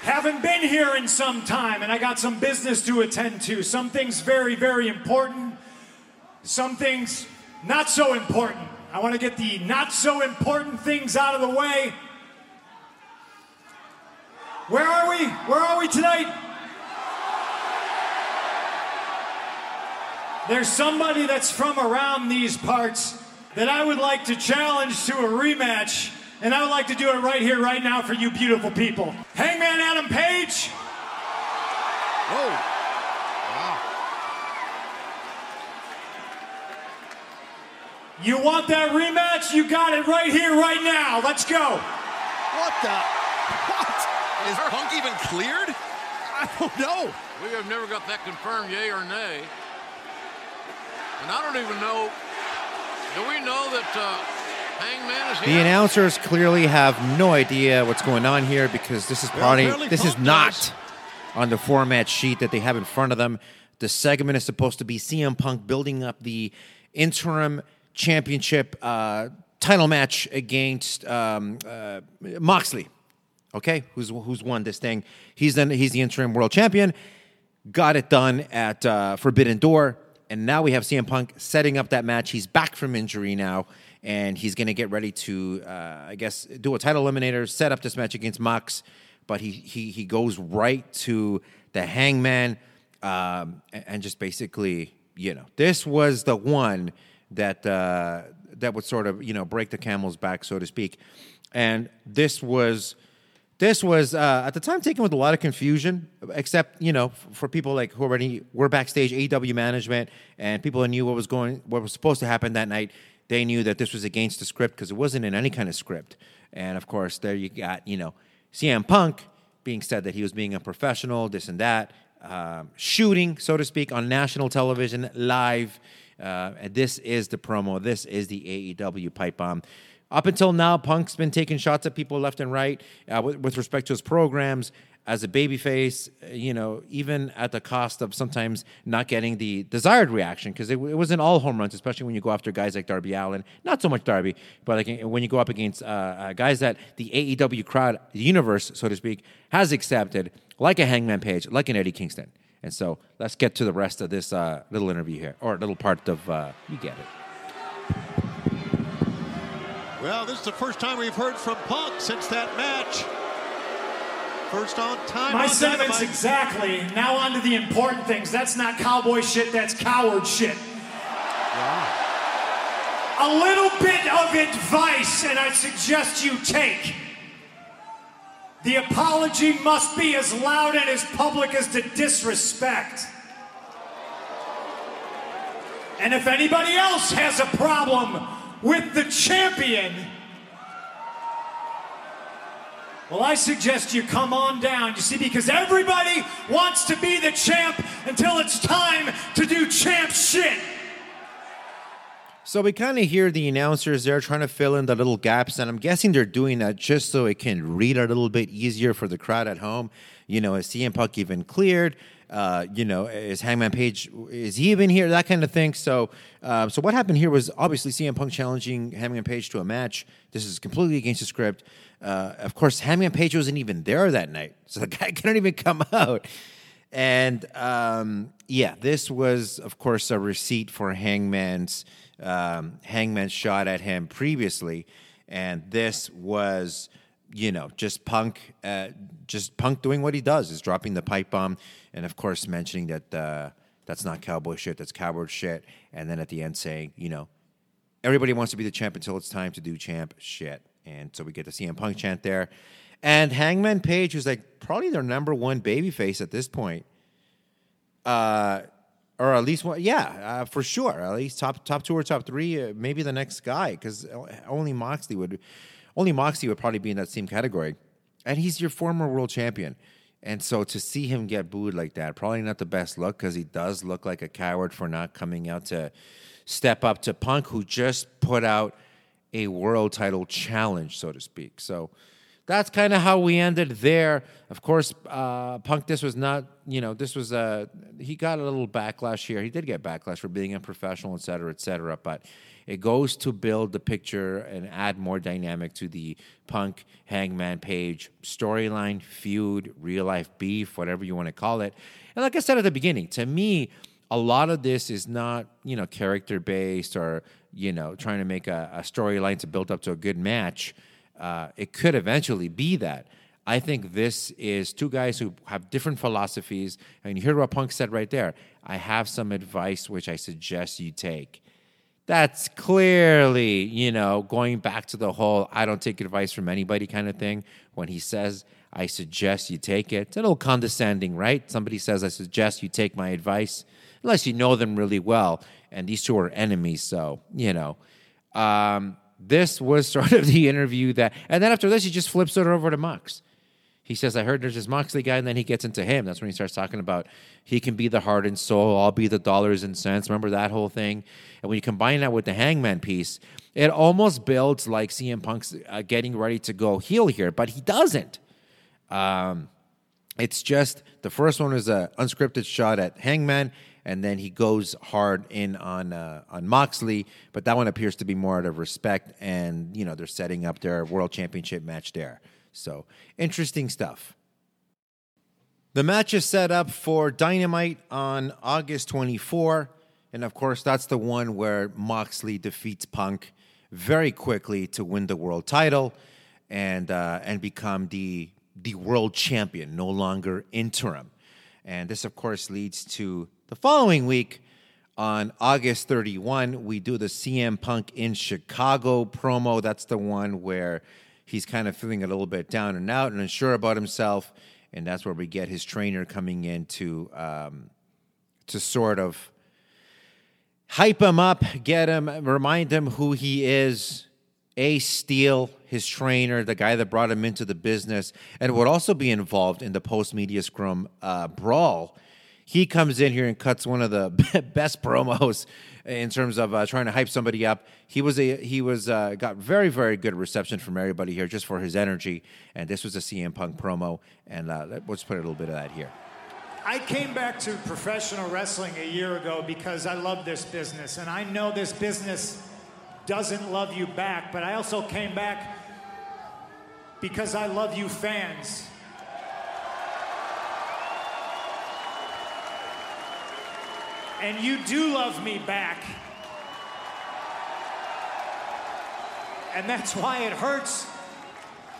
Haven't been here in some time, and I got some business to attend to. Some things very, very important. Some things not so important. I want to get the not so important things out of the way. Where are we? Where are we tonight? There's somebody that's from around these parts that I would like to challenge to a rematch, and I would like to do it right here, right now for you beautiful people. Hangman Adam Page. Whoa. You want that rematch? You got it right here, right now. Let's go. What the? What? Is Punk even cleared? I don't know. We have never got that confirmed, yay or nay. And I don't even know. Do we know that uh, Hangman is The here? announcers clearly have no idea what's going on here because this is probably apparently this is not does. on the format sheet that they have in front of them. The segment is supposed to be CM Punk building up the interim championship uh, title match against um, uh, Moxley. Okay, who's who's won this thing? He's then he's the interim world champion. Got it done at uh, Forbidden Door, and now we have CM Punk setting up that match. He's back from injury now, and he's going to get ready to, uh, I guess, do a title eliminator, set up this match against Mox. But he he he goes right to the Hangman, um, and, and just basically, you know, this was the one that uh, that would sort of you know break the camel's back, so to speak. And this was This was uh, at the time taken with a lot of confusion, except you know for people like who already were backstage, AEW management, and people who knew what was going, what was supposed to happen that night. They knew that this was against the script because it wasn't in any kind of script. And of course, there you got you know CM Punk being said that he was being a professional, this and that, um, shooting so to speak on national television live. Uh, and this is the promo. This is the AEW pipe bomb. Up until now, Punk's been taking shots at people left and right uh, with, with respect to his programs as a babyface, uh, you know, even at the cost of sometimes not getting the desired reaction because it, it, wasn't all home runs, especially when you go after guys like Darby Allin. Not so much Darby, but like when you go up against uh, uh, guys that the AEW crowd, the universe, so to speak, has accepted, like a Hangman Page, like an Eddie Kingston. And so let's get to the rest of this uh, little interview here, or little part of, uh, you get it. Well, this is the first time we've heard from Punk since that match. First on time. My on sentiments Dynamite. exactly. Now on to the important things. That's not cowboy shit, that's coward shit. A little bit of advice, and I suggest you take. The apology must be as loud and as public as the disrespect. And if anybody else has a problem with the champion, well, I suggest you come on down, you see, because everybody wants to be the champ until it's time to do champ shit. So we kind of hear the announcers there trying to fill in the little gaps, and I'm guessing they're doing that just so it can read a little bit easier for the crowd at home. You know, is CM Punk even cleared? Uh, you know, is Hangman Page is he even here? That kind of thing. So, uh, so what happened here was obviously CM Punk challenging Hangman Page to a match. This is completely against the script. Uh, of course, Hangman Page wasn't even there that night, so the guy couldn't even come out. And um, yeah, this was, of course, a receipt for Hangman's um, Hangman's shot at him previously, and this was, you know, just Punk, uh, just Punk doing what he does is dropping the pipe bomb, and of course mentioning that uh, that's not cowboy shit, that's coward shit, and then at the end saying, you know, everybody wants to be the champ until it's time to do champ shit, and so we get the CM Punk chant there. And Hangman Page, who's like probably their number one babyface at this point, uh, or at least one, yeah, uh, for sure. At least top top two or top three, uh, maybe the next guy, because only Moxley would, only Moxley would probably be in that same category, and he's your former world champion. And so to see him get booed like that, probably not the best look because he does look like a coward for not coming out to step up to Punk, who just put out a world title challenge, so to speak. So that's kind of how we ended there. Of course, uh, Punk, this was not, you know, this was a, he got a little backlash here. He did get backlash for being unprofessional, et cetera, et cetera. But it goes to build the picture and add more dynamic to the Punk Hangman Page storyline, feud, real life beef, whatever you want to call it. And like I said at the beginning, to me, a lot of this is not, you know, character based or, you know, trying to make a, a storyline to build up to a good match. Uh, it could eventually be that. I think this is two guys who have different philosophies. And you hear what Punk said right there. I have some advice which I suggest you take. That's clearly, you know, going back to the whole I don't take advice from anybody kind of thing. When he says, I suggest you take it, it's a little condescending, right? Somebody says, I suggest you take my advice, unless you know them really well. And these two are enemies, so, you know. Um, this was sort of the interview that, and then after this, he just flips it over to Mox. He says, I heard there's this Moxley guy, and then he gets into him. That's when he starts talking about he can be the heart and soul, I'll be the dollars and cents. Remember that whole thing? And when you combine that with the hangman piece, it almost builds like CM Punk's uh, getting ready to go heel here, but he doesn't. Um, it's just the first one is a unscripted shot at Hangman, and then he goes hard in on uh, on Moxley. But that one appears to be more out of respect, and you know they're setting up their world championship match there. So interesting stuff. The match is set up for Dynamite on August 24, and of course that's the one where Moxley defeats Punk very quickly to win the world title and uh, and become the the world champion, no longer interim. And this, of course, leads to the following week on August 31, we do the CM Punk in Chicago promo. That's the one where he's kind of feeling a little bit down and out and unsure about himself. And that's where we get his trainer coming in to um, to sort of hype him up, get him, remind him who he is. Ace Steel, his trainer, the guy that brought him into the business, and would also be involved in the post media scrum uh, brawl. He comes in here and cuts one of the best promos in terms of uh, trying to hype somebody up. He was a he was uh, got very very good reception from everybody here just for his energy. And this was a CM Punk promo, and uh, let's put a little bit of that here. I came back to professional wrestling a year ago because I love this business, and I know this business doesn't love you back, but I also came back because I love you fans. And you do love me back. And that's why it hurts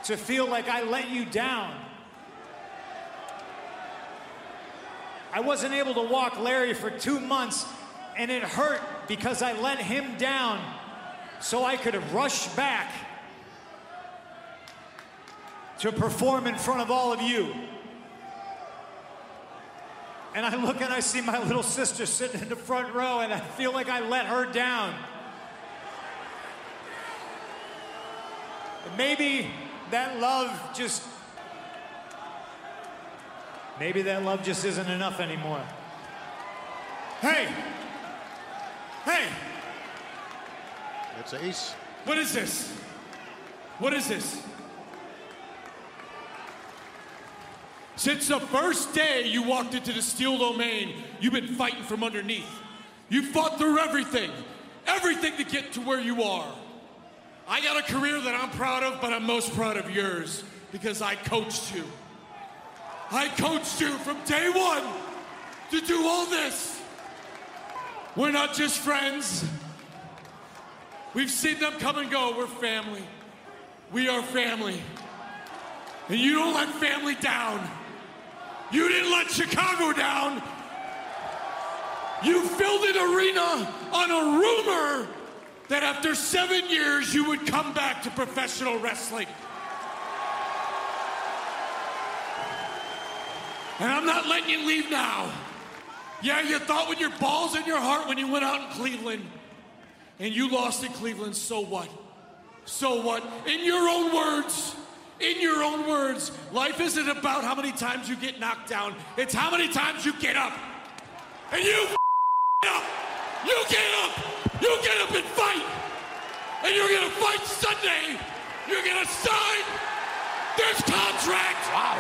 to feel like I let you down. I wasn't able to walk Larry for two months, and it hurt because I let him down so I could rush back to perform in front of all of you. And I look and I see my little sister sitting in the front row, and I feel like I let her down. Maybe that love just. Maybe that love just isn't enough anymore. Hey! Hey! It's Ace. What is this? What is this? Since the first day you walked into the steel domain, you've been fighting from underneath. You fought through everything, everything to get to where you are. I got a career that I'm proud of, but I'm most proud of yours because I coached you. I coached you from day one to do all this. We're not just friends. We've seen them come and go. We're family. We are family. And you don't let family down. You didn't let Chicago down. You filled an arena on a rumor that after seven years you would come back to professional wrestling. And I'm not letting you leave now. Yeah, you thought with your balls in your heart when you went out in Cleveland and you lost in Cleveland, so what? So what? In your own words, in your own words, life isn't about how many times you get knocked down, it's how many times you get up. And you get up. You get up. You get up and fight. And you're going to fight Sunday. You're going to sign this contract. Wow.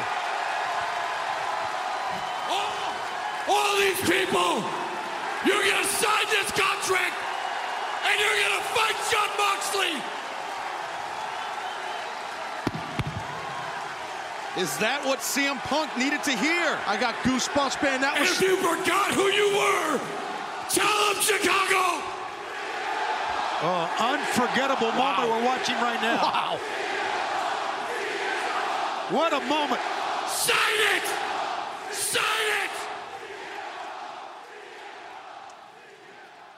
All, all these people, you're going to sign this contract and you're going to fight Jon Moxley. Is that what CM Punk needed to hear? I got goosebumps, man. That was if you forgot who you were, tell them Chicago. oh, unforgettable moment we're watching right now. Wow. What a moment. Sign it. Sign it.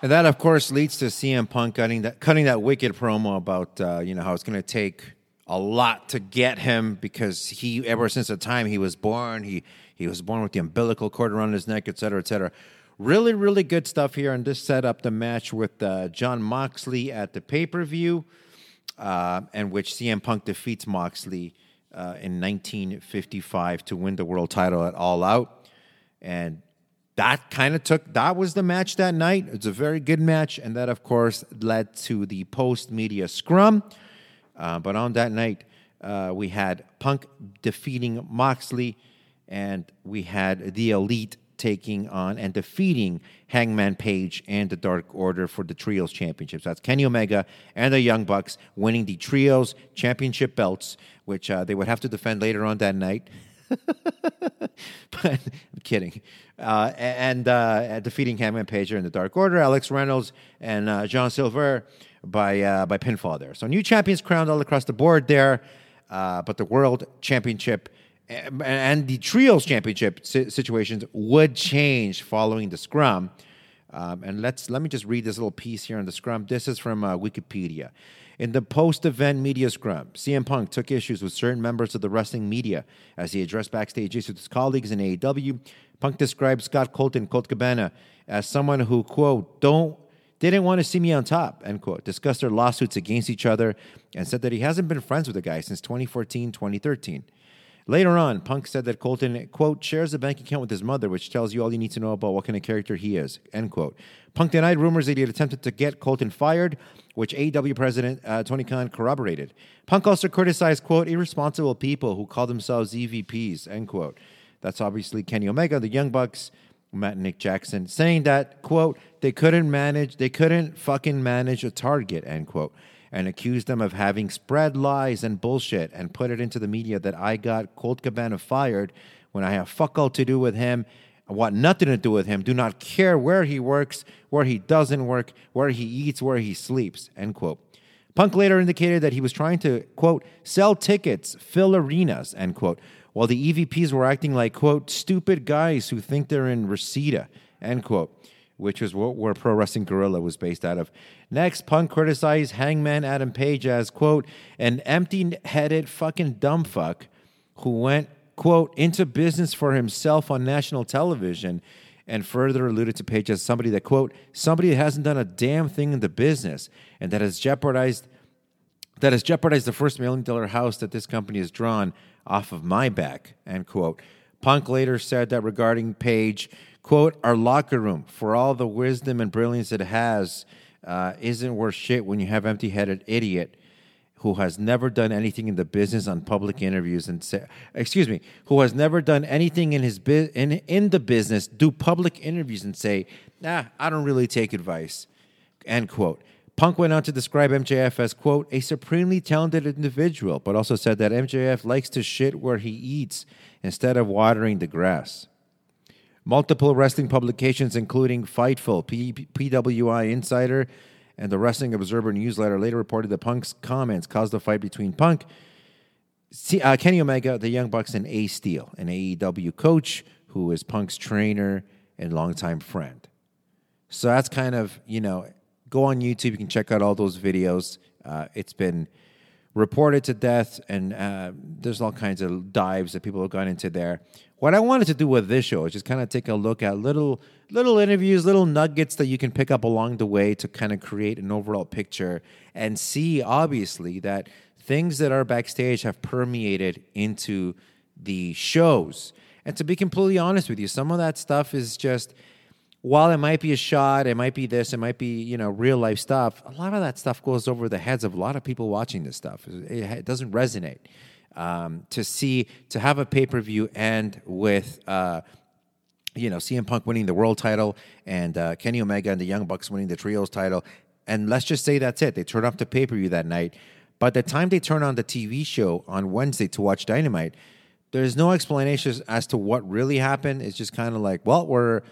And that, of course, leads to CM Punk cutting that cutting that wicked promo about uh, you know how it's going to take a lot to get him because he ever since the time he was born he he was born with the umbilical cord around his neck, et cetera, et cetera. Really, really good stuff here, and this set up the match with uh, Jon Moxley at the pay per view, uh, and which CM Punk defeats Moxley uh, in 1955 to win the world title at All Out, and that kind of took that was the match that night. It's a very good match, and that of course led to the post media scrum. Uh, but on that night, uh, we had Punk defeating Moxley, and we had the Elite taking on and defeating Hangman Page and the Dark Order for the Trios Championships. That's Kenny Omega and the Young Bucks winning the Trios Championship belts, which uh, they would have to defend later on that night. but I'm kidding. Uh, and uh, defeating Hangman Page and the Dark Order, Alex Reynolds and uh, John Silver by uh, by pinfall there. So new champions crowned all across the board there. Uh, but the World Championship and, and the Trios Championship si- situations would change following the scrum. Um, and let's let me just read this little piece here on the scrum. This is from uh, Wikipedia. In the post-event media scrum, CM Punk took issues with certain members of the wrestling media as he addressed backstage issues with his colleagues in AEW. Punk described Scott Colton Colt Cabana as someone who quote don't didn't want to see me on top, end quote. Discussed their lawsuits against each other and said that he hasn't been friends with the guy since 2014, 2013. Later on, Punk said that Colton, quote, shares a bank account with his mother, which tells you all you need to know about what kind of character he is, end quote. Punk denied rumors that he had attempted to get Colton fired, which AEW president uh, Tony Khan corroborated. Punk also criticized, quote, irresponsible people who call themselves EVPs, end quote. That's obviously Kenny Omega, the Young Bucks, Matt Nick Jackson, saying that, quote, they couldn't manage, they couldn't fucking manage a target, end quote, and accused them of having spread lies and bullshit and put it into the media that I got Colt Cabana fired when I have fuck all to do with him. I want nothing to do with him. Do not care where he works, where he doesn't work, where he eats, where he sleeps, end quote. Punk later indicated that he was trying to, quote, sell tickets, fill arenas, end quote, while the EVPs were acting like, quote, stupid guys who think they're in Reseda, end quote, which is what, where Pro Wrestling Guerrilla was based out of. Next, Punk criticized Hangman Adam Page as, quote, an empty headed fucking dumb fuck who went, quote, into business for himself on national television and further alluded to Page as somebody that, quote, somebody that hasn't done a damn thing in the business and that has jeopardized that has jeopardized the first million dollar house that this company has drawn off of my back, end quote. Punk later said that regarding Page, quote, our locker room, for all the wisdom and brilliance it has, uh, isn't worth shit when you have empty headed idiot who has never done anything in the business on public interviews and say, excuse me, who has never done anything in his bu- in in the business, do public interviews and say, nah, I don't really take advice, end quote. Punk went on to describe MJF as, quote, a supremely talented individual, but also said that MJF likes to shit where he eats instead of watering the grass. Multiple wrestling publications, including Fightful, P- PWI Insider, and the Wrestling Observer newsletter, later reported that Punk's comments caused a fight between Punk, C- uh, Kenny Omega, the Young Bucks, and Ace Steel, an AEW coach who is Punk's trainer and longtime friend. So that's kind of, you know, go on YouTube. You can check out all those videos. Uh, it's been reported to death, and uh, there's all kinds of dives that people have gone into there. What I wanted to do with this show is just kind of take a look at little little interviews, little nuggets that you can pick up along the way to kind of create an overall picture and see, obviously, that things that are backstage have permeated into the shows. And to be completely honest with you, some of that stuff is just while it might be a shot, it might be this, it might be you know real life stuff. A lot of that stuff goes over the heads of a lot of people watching this stuff. It, it doesn't resonate. Um, to see to have a pay per view end with uh, you know CM Punk winning the world title and uh, Kenny Omega and the Young Bucks winning the trios title, and let's just say that's it. They turn off the pay per view that night. By the time they turn on the TV show on Wednesday to watch Dynamite, there's no explanation as to what really happened. It's just kind of like, well, we're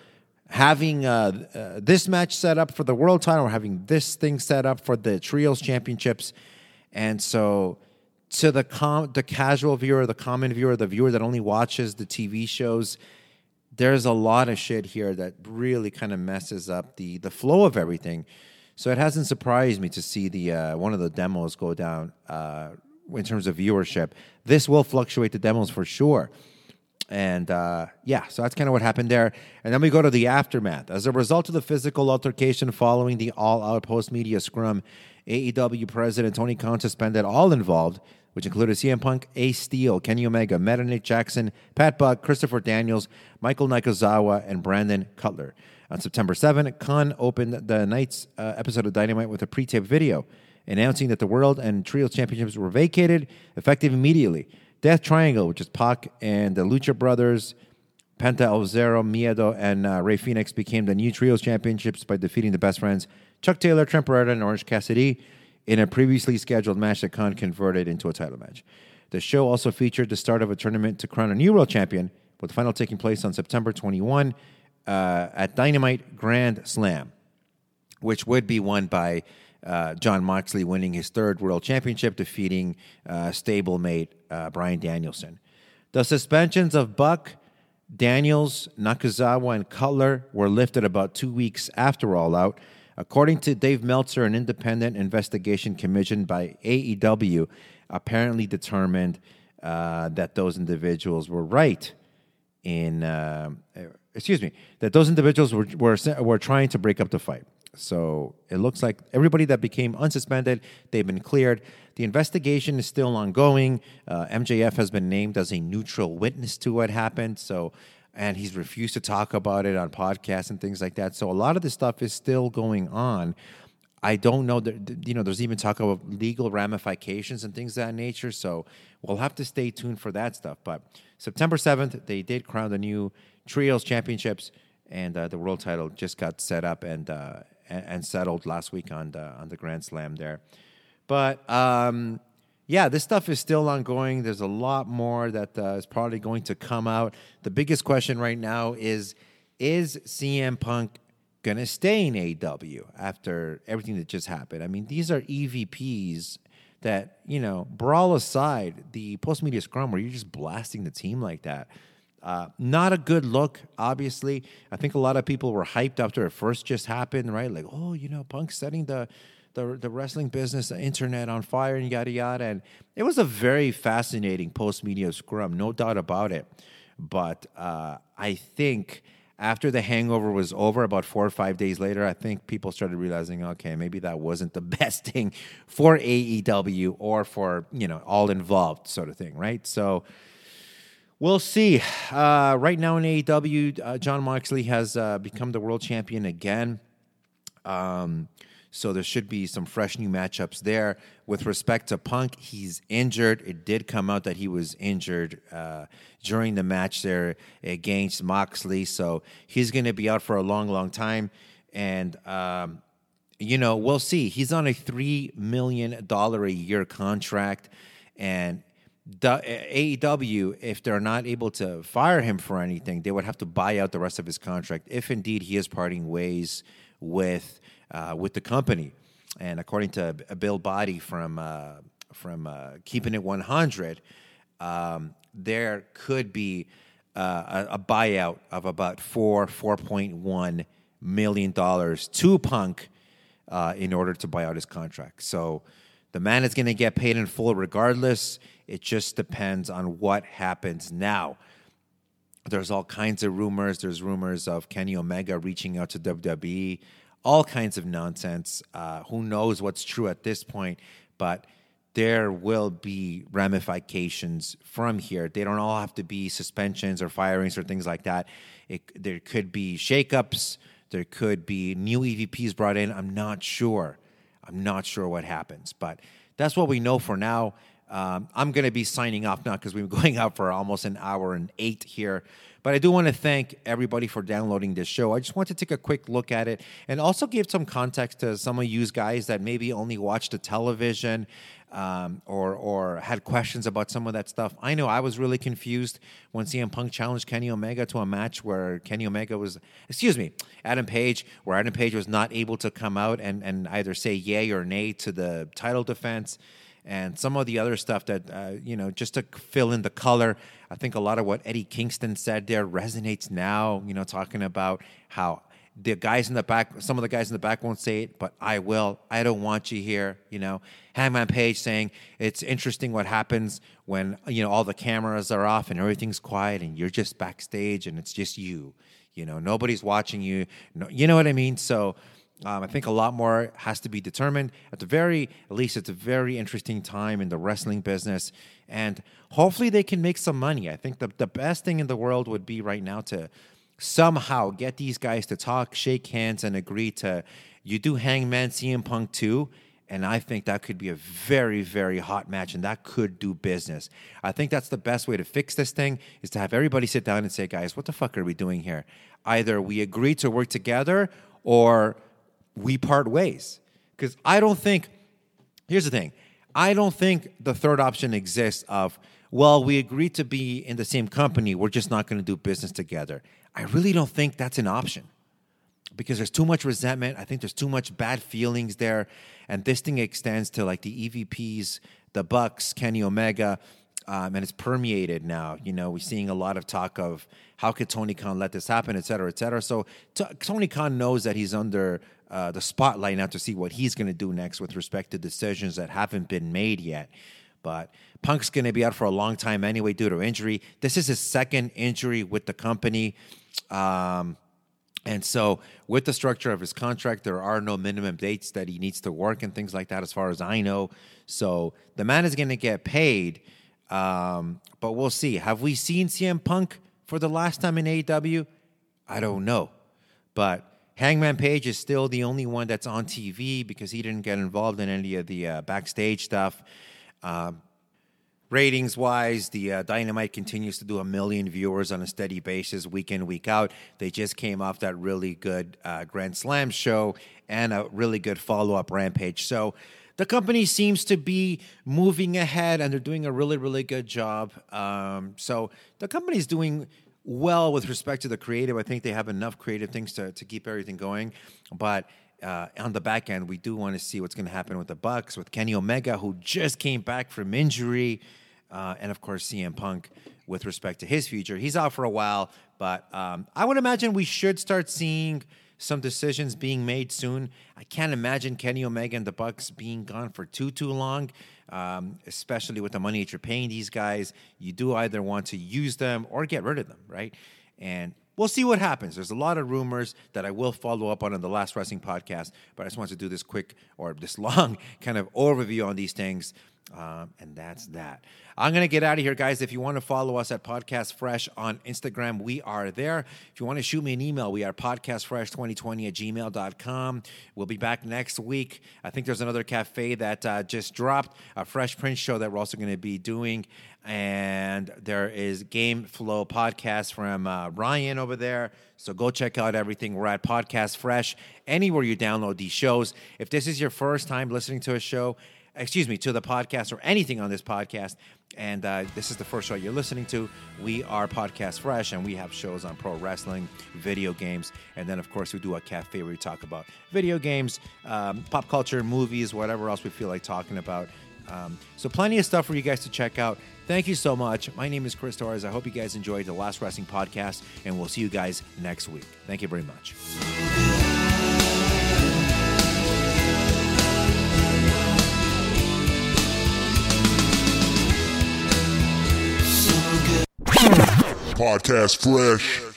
having uh, uh, this match set up for the world title, we're having this thing set up for the trios championships, and so to the com- the casual viewer, the common viewer, the viewer that only watches the TV shows, there's a lot of shit here that really kind of messes up the the flow of everything. So it hasn't surprised me to see the uh, one of the demos go down uh, in terms of viewership. This will fluctuate the demos for sure. And uh, yeah, so that's kind of what happened there. And then we go to the aftermath. As a result of the physical altercation following the all out post media scrum, AEW president Tony Khan suspended all involved, which included CM Punk, Ace Steel, Kenny Omega, Meta Nick Jackson, Pat Buck, Christopher Daniels, Michael Nakazawa, and Brandon Cutler. On September 7, Khan opened the night's uh, episode of Dynamite with a pre taped video announcing that the World and Trios Championships were vacated, effective immediately. Death Triangle, which is Pac and the Lucha Brothers, Penta El Zero, Miedo, and uh, Rey Fénix, became the new Trios Championships by defeating the best friends Chuck Taylor, Trent and Orange Cassidy in a previously scheduled match that Khan converted into a title match. The show also featured the start of a tournament to crown a new world champion, with the final taking place on September 21 uh, at Dynamite Grand Slam, which would be won by uh, Jon Moxley winning his third world championship, defeating uh, stablemate uh, Bryan Danielson. The suspensions of Buck, Daniels, Nakazawa, and Cutler were lifted about two weeks after All Out. According to Dave Meltzer, an independent investigation commissioned by AEW apparently determined uh, that those individuals were right in, uh, excuse me, that those individuals were, were, were trying to break up the fight. So it looks like everybody that became unsuspended, they've been cleared. The investigation is still ongoing. Uh, MJF has been named as a neutral witness to what happened. So, and he's refused to talk about it on podcasts and things like that. So a lot of this stuff is still going on. I don't know that you know. There's even talk of legal ramifications and things of that nature. So we'll have to stay tuned for that stuff. But September 7th, they did crown the new trios championships, and uh, the world title just got set up and. Uh, and, settled last week on the on the Grand Slam there. But um, yeah, this stuff is still ongoing. There's a lot more that uh, is probably going to come out. The biggest question right now is: Is CM Punk going to stay in AEW after everything that just happened? I mean, these are EVPs that you know. Brawl aside, the post media scrum where you're just blasting the team like that. Uh, not a good look, obviously. I think a lot of people were hyped after it first just happened, right? Like, oh, you know, Punk setting the the, the wrestling business, the internet on fire, and yada yada. And it was a very fascinating post media scrum, no doubt about it. But uh, I think after the hangover was over, about four or five days later, I think people started realizing, okay, maybe that wasn't the best thing for AEW or for you know all involved, sort of thing, right? So We'll see. Uh, right now in AEW, uh, Jon Moxley has uh, become the world champion again. Um, so there should be some fresh new matchups there. With respect to Punk, he's injured. It did come out that he was injured uh, during the match there against Moxley. So he's going to be out for a long, long time. And, um, you know, we'll see. He's on a $3 million a year contract. And AEW, if they're not able to fire him for anything, they would have to buy out the rest of his contract if indeed he is parting ways with uh, with the company. And according to Bill Body from uh, from uh, Keeping It 100, um, there could be uh, a, a, buyout of about four four point one million dollars to Punk uh, in order to buy out his contract. So the man is going to get paid in full regardless. It just depends on what happens now. There's all kinds of rumors. There's rumors of Kenny Omega reaching out to WWE, all kinds of nonsense. Uh, who knows what's true at this point? But there will be ramifications from here. They don't all have to be suspensions or firings or things like that. It, there could be shakeups. There could be new EVPs brought in. I'm not sure. I'm not sure what happens, but that's what we know for now. Um, I'm going to be signing off now because we've been going out for almost an hour and eight here. But I do want to thank everybody for downloading this show. I just want to take a quick look at it and also give some context to some of you guys that maybe only watch the television um, or or had questions about some of that stuff. I know I was really confused when CM Punk challenged Kenny Omega to a match where Kenny Omega was, excuse me, Adam Page, where Adam Page was not able to come out and, and either say yay or nay to the title defense and some of the other stuff that uh, you know just to fill in the color i think a lot of what eddie kingston said there resonates now you know talking about how the guys in the back some of the guys in the back won't say it but i will. I don't want you here you know. Hangman page saying it's interesting what happens when you know all the cameras are off and everything's quiet and you're just backstage and it's just you you know. Nobody's watching you. You know what i mean? So um, I think a lot more has to be determined. At the very least, it's a very interesting time in the wrestling business, and hopefully they can make some money. I think the, the best thing in the world would be right now to somehow get these guys to talk, shake hands, and agree to you do Hangman CM Punk too. And I think that could be a very, very hot match, and that could do business. I think that's the best way to fix this thing is to have everybody sit down and say, guys, what the fuck are we doing here? Either we agree to work together or we part ways. Because I don't think, here's the thing I don't think the third option exists of, well, we agreed to be in the same company, we're just not going to do business together. I really don't think that's an option because there's too much resentment. I think there's too much bad feelings there. And this thing extends to like the EVPs, the Bucks, Kenny Omega. um, and it's permeated now. You know, we're seeing a lot of talk of how could Tony Khan let this happen, et cetera, et cetera. So t- Tony Khan knows that he's under uh, the spotlight now to see what he's going to do next with respect to decisions that haven't been made yet. But Punk's going to be out for a long time anyway due to injury. This is his second injury with the company. Um, and so, with the structure of his contract, there are no minimum dates that he needs to work and things like that, as far as I know. So, the man is going to get paid, um, but we'll see. Have we seen CM Punk for the last time in AEW? I don't know. But Hangman Page is still the only one that's on TV because he didn't get involved in any of the uh, backstage stuff. Um, ratings wise, the uh, Dynamite continues to do a million viewers on a steady basis, week in, week out. They just came off that really good uh, Grand Slam show and a really good follow up Rampage. So the company seems to be moving ahead and they're doing a really, really good job. Um, so the company's doing well with respect to the creative. I think they have enough creative things to, to keep everything going. But uh, on the back end, we do want to see what's going to happen with the Bucks, with Kenny Omega, who just came back from injury, uh, and of course CM Punk with respect to his future. He's out for a while, but um, I would imagine we should start seeing some decisions being made soon. I can't imagine Kenny Omega and the Bucks being gone for too too long, um, especially with the money that you're paying these guys. You do either want to use them or get rid of them, right? And we'll see what happens. There's a lot of rumors that I will follow up on in the last wrestling podcast, but I just want to do this quick or this long kind of overview on these things. Um, and that's that. I'm going to get out of here, guys. If you want to follow us at Podcast Fresh on Instagram, we are there. If you want to shoot me an email, we are podcastfresh2020 at gmail.com. We'll be back next week. I think there's another cafe that uh, just dropped, a Fresh Prince show that we're also going to be doing. And there is Game Flow podcast from uh, Ryan over there. So go check out everything. We're at Podcast Fresh, anywhere you download these shows. If this is your first time listening to a show, excuse me, to the podcast or anything on this podcast, and uh, this is the first show you're listening to, we are Podcast Fresh, and we have shows on pro wrestling, video games, and then, of course, we do a cafe where we talk about video games, um, pop culture, movies, whatever else we feel like talking about. Um, so, plenty of stuff for you guys to check out. Thank you so much. My name is Chris Torres. I hope you guys enjoyed the Last Wrestling Podcast, and we'll see you guys next week. Thank you very much. Podcast Fresh.